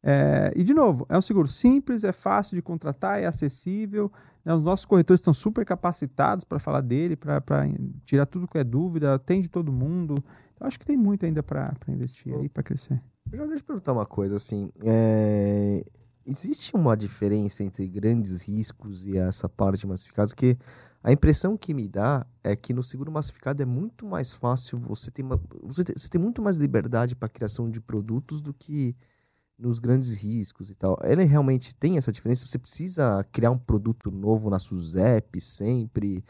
C: É, e de novo, é um seguro simples, é fácil de contratar, é acessível. né? Os nossos corretores estão super capacitados para falar dele, para tirar tudo que é dúvida, atende todo mundo. Então, acho que tem muito ainda para investir aí, para crescer.
B: Já deixa eu perguntar uma coisa, assim. é, Existe uma diferença entre grandes riscos e essa parte massificada? Que a impressão que me dá é que no seguro massificado é muito mais fácil, você tem, uma- você tem, você tem muito mais liberdade para a criação de produtos do que nos grandes riscos e tal. Ele realmente tem essa diferença? Você precisa criar um produto novo na SUSEP sempre?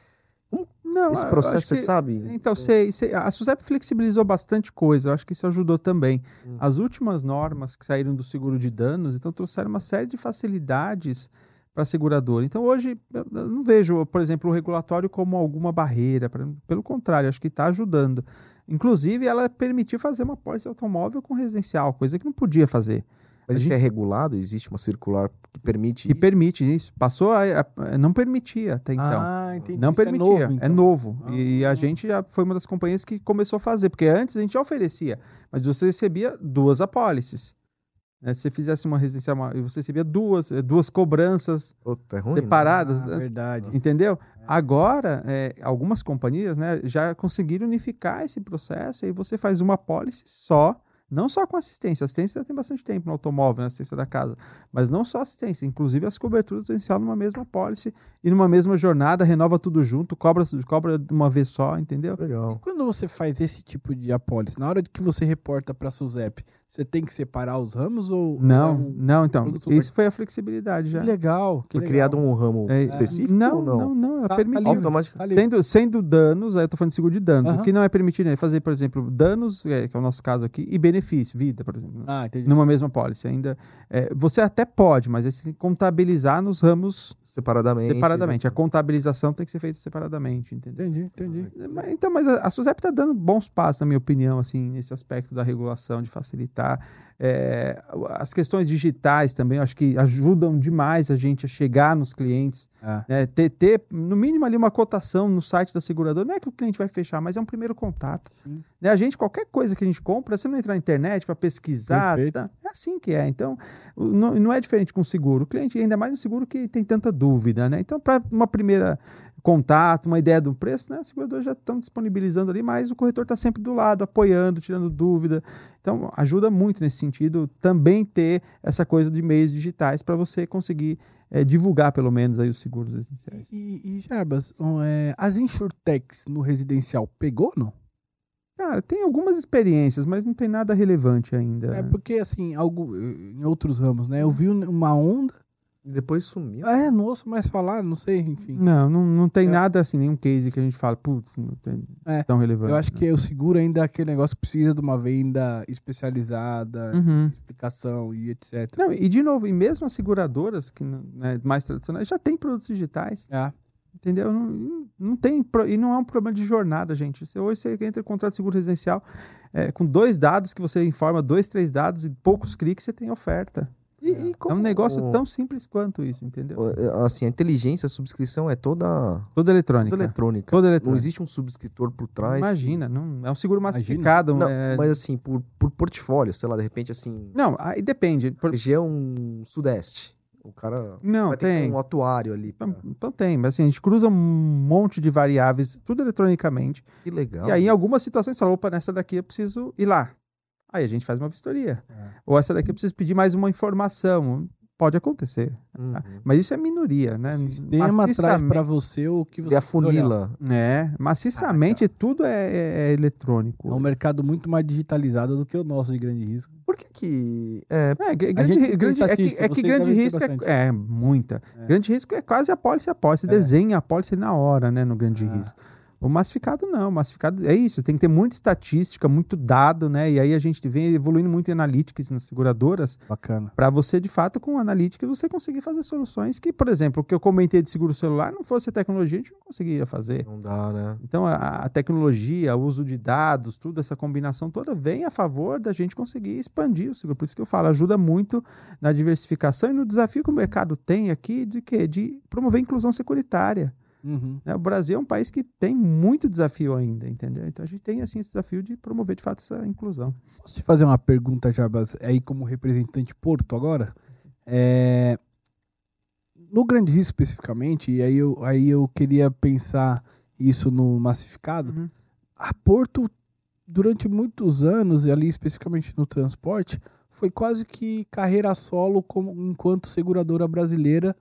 C: Não,
B: Esse processo,
C: acho
B: você
C: que-
B: sabe?
C: Então, sei, sei, a SUSEP flexibilizou bastante coisa, eu acho que isso ajudou também.
B: Hum.
C: As últimas normas que saíram do seguro de danos, então trouxeram uma série de facilidades para a seguradora. Então, hoje, não vejo, por exemplo, o regulatório como alguma barreira, pra- pelo contrário, acho que está ajudando. Inclusive, ela permitiu fazer uma pólice automóvel com residencial, coisa que não podia fazer.
B: Mas
C: A
B: isso
C: gente-
B: é regulado? Existe uma circular que permite
C: que
B: isso?
C: permite isso. Passou a, a- não permitia até então.
A: ah, entendi.
C: Não
A: Isso é
C: permitia,
A: novo,
C: é
A: então.
C: novo. E
A: Ah.
C: a gente já foi uma das companhias que começou a fazer, porque antes a gente já oferecia, mas você recebia duas apólices. Né? Se você fizesse uma residencial, uma- você recebia duas, eh, duas cobranças
B: Puta, é ruim, né?
C: separadas.
A: Ah,
C: né?
A: verdade.
C: Entendeu? Agora, é, algumas companhias né, já conseguiram unificar esse processo e você faz uma apólice só, não só com assistência. Assistência já tem bastante tempo no automóvel, na assistência da casa, mas não só assistência, inclusive as coberturas do inicial numa mesma apólice e numa mesma jornada, renova tudo junto, cobra, cobra de uma vez só, entendeu?
B: Legal.
A: Quando você faz esse tipo de apólice, na hora de que você reporta para a SUSEP, você tem que separar os ramos ou
C: Não,
A: é um-
C: não, então. Isso foi a flexibilidade já.
A: Que legal, que
B: Foi
A: legal.
B: criado um ramo
C: É,
B: específico
C: não,
B: ou não?
C: não, não, é
A: Tá- tá
C: permitido.
A: livre.
B: Automático.
A: Tá ali.
C: Sendo, sendo danos, aí eu tô falando de seguro de danos.
A: Aham.
C: O que não é permitido é fazer, por exemplo, danos, é, que é o nosso caso aqui, e benefício, vida, por exemplo.
A: Ah, entendi.
C: numa mesma pólice. Ainda, é, você até pode, mas você tem que contabilizar nos ramos
B: Separadamente.
C: separadamente. A contabilização tem que ser feita separadamente, entendeu?
A: Entendi, entendi.
C: Mas- Então, mas a, a SUSEP está dando bons passos, na minha opinião, assim, nesse aspecto da regulação, de facilitar. É, as questões digitais também, acho que ajudam demais a gente a chegar nos clientes,
A: Ah,
C: né? ter, ter, no mínimo, ali uma cotação no site da seguradora. Não é que o cliente vai fechar, mas é um primeiro contato.
A: Sim.
C: Né? A gente, qualquer coisa que a gente compra, você não entrar na internet para pesquisar. Tá? É assim que é. Então, não, não é diferente com o seguro. O cliente, ainda mais no seguro que tem tanta dúvida, né? Então, para uma primeira contato, uma ideia do preço, né? Os seguradores já estão disponibilizando ali, mas o corretor está sempre do lado, apoiando, tirando dúvida. Então, ajuda muito nesse sentido também ter essa coisa de meios digitais para você conseguir eh, divulgar, pelo menos, aí os seguros essenciais.
A: E, e Jarbas, é, as insurtechs no residencial pegou não?
C: Cara, tem algumas experiências, mas não tem nada relevante ainda.
A: É porque assim, algo em outros ramos, né? Eu vi um- uma onda.
B: Depois sumiu.
A: É, não ouço mais falar, não sei, enfim.
C: Não, não, não tem
A: É.
C: nada assim, nenhum case que a gente fala, putz, não tem
A: É,
C: tão relevante.
A: Eu acho que o seguro ainda é aquele negócio que precisa de uma venda especializada,
C: Uhum.
A: explicação e etc.
C: Não, e de novo, e mesmo as seguradoras, que né, mais tradicionais, já tem produtos digitais,
A: Ah,
C: entendeu? Não, não tem, e não é um problema de jornada, gente. Você, hoje você entra em contrato de seguro residencial é, com dois dados que você informa, dois, três dados e poucos cliques você tem oferta.
B: E, e
C: É um negócio tão simples quanto isso, entendeu?
B: Assim, a inteligência, a subscrição é toda,
C: Toda eletrônica.
B: toda eletrônica.
C: Toda
B: Não
C: eletrônica.
B: existe um subscritor por trás.
C: Imagina, não, é um seguro massificado.
B: Não,
C: é-
B: mas assim, por, por portfólio, sei lá, de repente assim,
C: Não, aí depende. Por-
B: região sudeste. O cara
C: Não, tem.
B: ter um atuário ali. pra-
C: Então, então tem, mas assim, a gente cruza um monte de variáveis, tudo eletronicamente.
B: Que legal.
C: e aí, em algumas situações, você fala, opa, nessa daqui eu preciso ir lá. Aí a gente faz uma vistoria.
A: É.
C: Ou essa daqui eu preciso pedir mais uma informação. Pode acontecer.
B: Uhum.
C: Mas isso é minoria, né?
A: o sistema traz para você o que você
B: E a funila.
C: É, maciçamente tudo é, é- é eletrônico.
A: É um mercado muito mais digitalizado do que o nosso de grande risco.
B: Por que que... É,
C: É, gr-
A: A
C: grande,
A: gente
C: ri-
A: tem
C: grande- é que, é que grande risco é, é muita.
A: É.
C: Grande risco é quase a apólice. Você
A: É.
C: desenha a apólice na hora, né, no grande
A: Ah.
C: risco. O massificado não, o massificado é isso, tem que ter muita estatística, muito dado, né? E aí a gente vem evoluindo muito em analytics nas seguradoras,
A: Bacana.
C: para você, de fato, com analytics, você conseguir fazer soluções que, por exemplo, o que eu comentei de seguro celular, não fosse a tecnologia, a gente não conseguiria fazer.
B: não dá, né?
C: Então, a, a tecnologia, o uso de dados, tudo, essa combinação toda vem a favor da gente conseguir expandir o seguro. Por isso que eu falo, ajuda muito na diversificação e no desafio que o mercado tem aqui de quê? De promover a inclusão securitária.
A: Uhum.
C: né? O Brasil é um país que tem muito desafio ainda, entendeu? Então, a gente tem, assim, esse desafio de promover, de fato, essa inclusão.
A: Posso te fazer uma pergunta, Jarbas, aí como representante Porto agora? É, No grande risco especificamente, e aí eu, aí eu queria pensar isso no massificado,
C: Uhum.
A: a Porto, durante muitos anos, e ali especificamente no transporte, foi quase que carreira solo como, enquanto seguradora brasileira,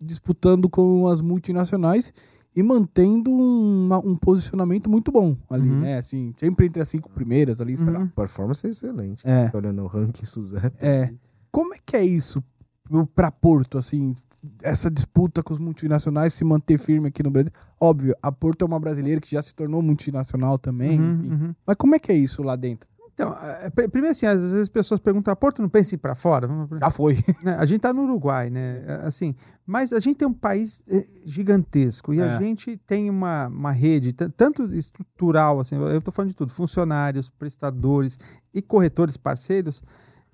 A: disputando com as multinacionais e mantendo um, um posicionamento muito bom ali,
C: Uhum.
A: né? Assim, sempre entre as cinco primeiras ali, sei lá.
C: Uhum.
B: Performance é excelente.
A: É.
B: Olhando o ranking Suzette.
A: É. Como é que é isso para Porto, assim, essa disputa com os multinacionais se manter firme aqui no Brasil? Óbvio, a Porto é uma brasileira que já se tornou multinacional também,
C: Uhum,
A: enfim.
C: uhum.
A: Mas como é que é isso lá dentro?
C: Então, é, pr- primeiro assim, às vezes as pessoas perguntam, Porto não pensa em ir para fora?
A: Já foi.
C: né, A gente está no Uruguai, né? é, Assim, mas a gente tem um país gigantesco e
A: É.
C: a gente tem uma, uma rede tan- tanto estrutural, assim, eu estou falando de tudo, funcionários, prestadores e corretores parceiros,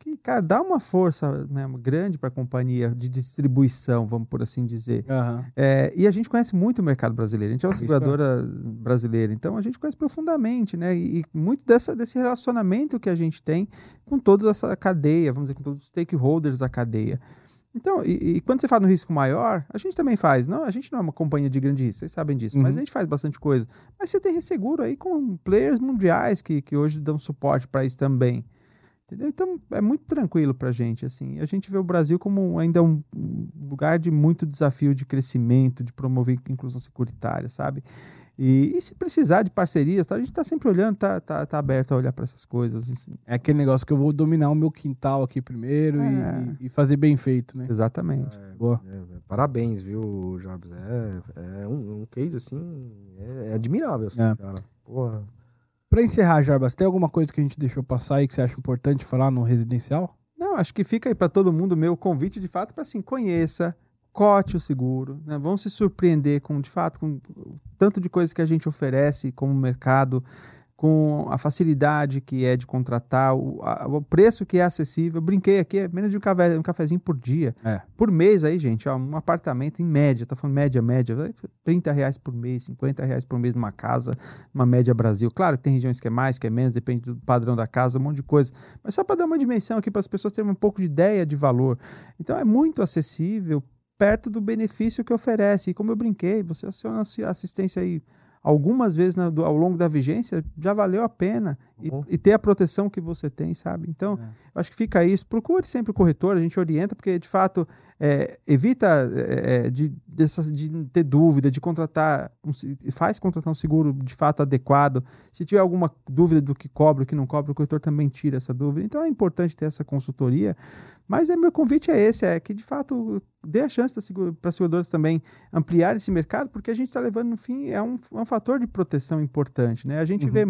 C: que cara, dá uma força né, grande para a companhia de distribuição, vamos por assim dizer.
A: Aham.
C: É, e a gente conhece muito o mercado brasileiro. A gente é uma
A: Isso
C: seguradora brasileira, então a gente conhece profundamente, né? E, e muito dessa, desse relacionamento que a gente tem com toda essa cadeia, vamos dizer, com todos os stakeholders da cadeia. Então, e, e quando você fala no risco maior, a gente também faz. Não, a gente não é uma companhia de grande risco, vocês sabem disso, mas
A: Uhum.
C: a gente faz bastante coisa. Mas você tem resseguro aí com players mundiais que, que hoje dão suporte para isso também. Entendeu? Então é muito tranquilo pra gente, assim. A gente vê o Brasil como ainda um um lugar de muito desafio de crescimento, de promover inclusão securitária, sabe? E, e se precisar de parcerias, tá? a gente tá sempre olhando, tá, tá, tá aberto a olhar para essas coisas. assim.
A: É aquele negócio que eu vou dominar o meu quintal aqui primeiro e-
C: É.
A: e, e fazer bem feito, né?
C: Exatamente.
A: Boa.
B: É, é, parabéns, viu, Jarbs? É, é um, um case assim, é, é admirável, assim,
A: É.
B: cara. Porra.
A: Pra encerrar, Jarbas, tem alguma coisa que a gente deixou passar aí que você acha importante falar no residencial?
C: Não, acho que fica aí para todo mundo o meu convite de fato para assim, conheça, cote o seguro, né? Vão se surpreender com de fato com o tanto de coisa que a gente oferece como mercado, com a facilidade que é de contratar, o, a- o preço que é acessível. Eu brinquei aqui, é menos de um, café, um cafezinho por dia.
A: É.
C: Por mês aí, gente, ó, um apartamento em média, tá falando média, média, vai 30 reais por mês, 50 reais por mês numa casa, uma média Brasil. Claro que tem regiões que é mais, que é menos, depende do padrão da casa, um monte de coisa. Mas só para dar uma dimensão aqui para as pessoas terem um pouco de ideia de valor. Então é muito acessível, perto do benefício que oferece. E como eu brinquei, você aciona assi- assistência aí algumas vezes na- do- ao longo da vigência, já valeu a pena. E,
B: Uhum.
C: e ter a proteção que você tem, sabe? Então,
A: É.
C: eu acho que fica isso. Procure sempre o corretor, a gente orienta, porque de fato é, evita é, é, de, dessas- de ter dúvida, de contratar, um faz contratar um seguro de fato adequado. Se tiver alguma dúvida do que cobra, o que não cobra, o corretor também tira essa dúvida. Então é importante ter essa consultoria. Mas é, meu convite é esse, é que de fato dê a chance para as seguradoras também ampliar esse mercado, porque a gente está levando, no fim, é um, é um fator de proteção importante. Né? A gente
A: Uhum.
C: vê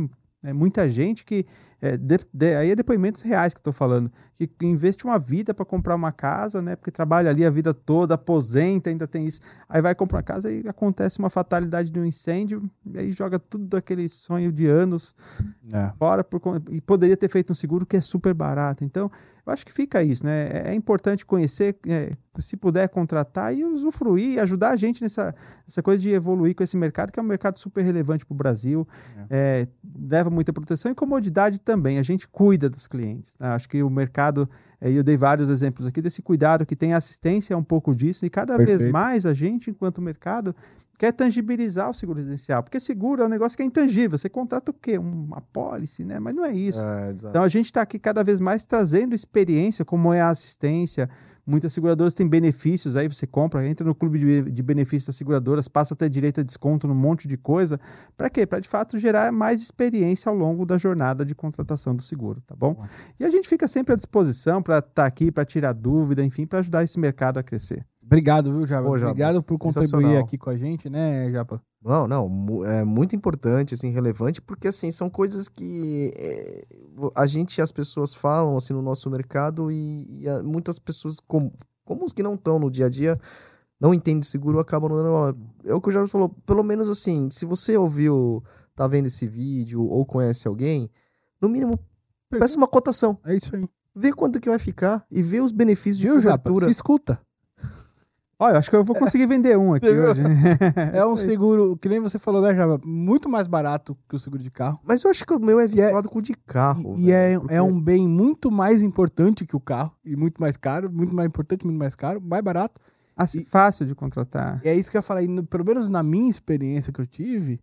C: é, muita gente que, é, de- de- aí é depoimentos reais que estou falando, que investe uma vida para comprar uma casa, né? Porque trabalha ali a vida toda, aposenta, ainda tem isso. Aí vai comprar uma casa e acontece uma fatalidade de um incêndio, e aí joga tudo aquele sonho de anos
A: É.
C: fora por e poderia ter feito um seguro que é super barato. Então, eu acho que fica isso, né? É é importante conhecer, é, se puder contratar e usufruir, e ajudar a gente nessa, nessa coisa de evoluir com esse mercado, que é um mercado super relevante para o Brasil, é, leva muita proteção e comodidade também. A gente cuida dos clientes. né? Acho que o mercado, é, e eu dei vários exemplos aqui desse cuidado que tem a assistência é um pouco disso, e cada vez
A: Perfeito.
C: mais a gente, enquanto mercado, quer tangibilizar o seguro residencial, porque seguro é um negócio que é intangível. Você contrata o quê? Uma pólice, né? Mas não é isso.
B: É.
C: Então a gente está aqui cada vez mais trazendo experiência, como é a assistência. Muitas seguradoras têm benefícios, aí você compra, entra no clube de, de benefícios das seguradoras, passa a ter direito a desconto num monte de coisa. Para quê? Para de fato gerar mais experiência ao longo da jornada de contratação do seguro, tá bom? E a gente fica sempre à disposição para estar aqui, para tirar dúvida, enfim, para ajudar esse mercado a crescer.
A: Obrigado, viu, Japa?
B: Pô, Japa,
A: Obrigado por contribuir aqui com a gente, né, Japa?
B: Não, não, é muito importante, assim, relevante, porque, assim, são coisas que é, a gente, as pessoas falam, assim, no nosso mercado e, e muitas pessoas, como, como os que não estão no dia a dia, não entendem de seguro, acabam não dando. É o que o Jorge falou, pelo menos, assim, se você ouviu, tá vendo esse vídeo ou conhece alguém, no mínimo, peça uma cotação,
A: É isso aí.
B: vê quanto que vai ficar e vê os benefícios de
A: Viu, Japa?
B: cobertura.
A: Se escuta.
C: Olha, eu acho que eu vou conseguir vender um aqui hoje.
A: É um seguro, que nem você falou, né, Japa? Muito mais barato que o seguro de carro.
B: Mas eu acho que o meu é
A: é-
B: vinculado com o de carro.
A: E, e é,
B: velho, porque-
A: é um bem muito mais importante que o carro. E muito mais caro, muito mais importante, muito mais caro, mais barato.
C: Assim, fácil de contratar.
A: E é isso que eu falei, no- pelo menos na minha experiência que eu tive,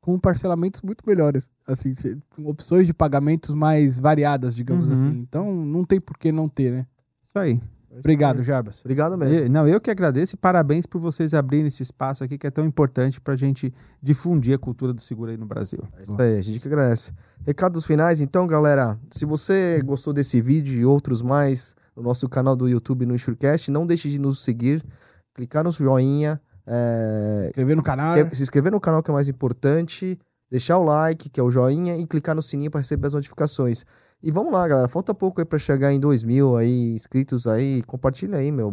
A: com parcelamentos muito melhores. Assim, cê- com opções de pagamentos mais variadas, digamos
C: Uhum.
A: assim. Então, não tem por que não ter, né?
C: Isso aí.
A: Obrigado, Jarbas.
B: Obrigado mesmo.
C: Eu- não, eu que agradeço e parabéns por vocês abrirem esse espaço aqui que é tão importante para a gente difundir a cultura do seguro aí no Brasil.
B: É isso aí, a gente que agradece. Recados finais, então, galera. Se você gostou desse vídeo e outros mais no nosso canal do YouTube no Insurecast, não deixe de nos seguir, clicar no joinha, é,
A: Inscrever no canal.
B: se- se inscrever no canal que é mais importante, deixar o like, que é o joinha, e clicar no sininho para receber as notificações. E vamos lá, galera. Falta pouco aí para chegar em 2 mil aí, inscritos aí. Compartilha aí, meu.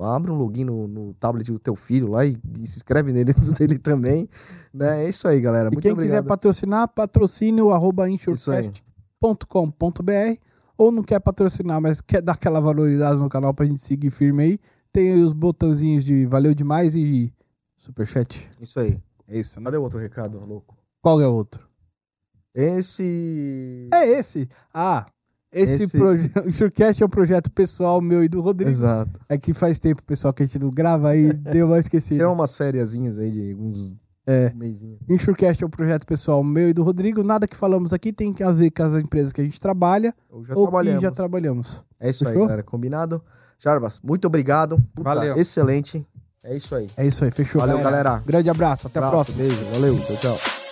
B: Abre um login no, no tablet do teu filho lá e, e se inscreve nele dele também. Né? É isso aí, galera.
A: E
B: Muito
A: quem
B: obrigado.
A: quiser patrocinar, patrocínio arroba insurecast.com.br ou não quer patrocinar, mas quer dar aquela valorizada no canal pra gente seguir firme aí, tem aí os botãozinhos de valeu demais e superchat.
B: Isso aí.
A: É isso, né?
B: Cadê o outro recado, louco?
A: Qual é o outro?
B: Esse.
A: É esse. Ah, esse,
B: Esse-
A: projeto. O Surecast é um projeto pessoal meu e do Rodrigo.
B: Exato.
A: É que faz tempo, pessoal, que a gente não grava aí, deu uma esquecida.
B: Tem umas fériasinhas aí de uns
A: É.
B: meizinhos.
A: Insurecast é um projeto pessoal meu e do Rodrigo. Nada que falamos aqui tem a ver com as empresas que a gente trabalha
B: Ou já
A: ou
B: trabalhamos.
A: já trabalhamos.
B: É isso aí,
A: Fechou?
B: galera. Combinado? Jarbas, muito obrigado. Puta,
C: Valeu.
B: Excelente. É isso aí.
A: É isso aí, fechou.
B: Valeu, galera.
A: Grande abraço, até a
B: Abraço,
A: próxima.
B: Beijo. Valeu. Tchau, tchau.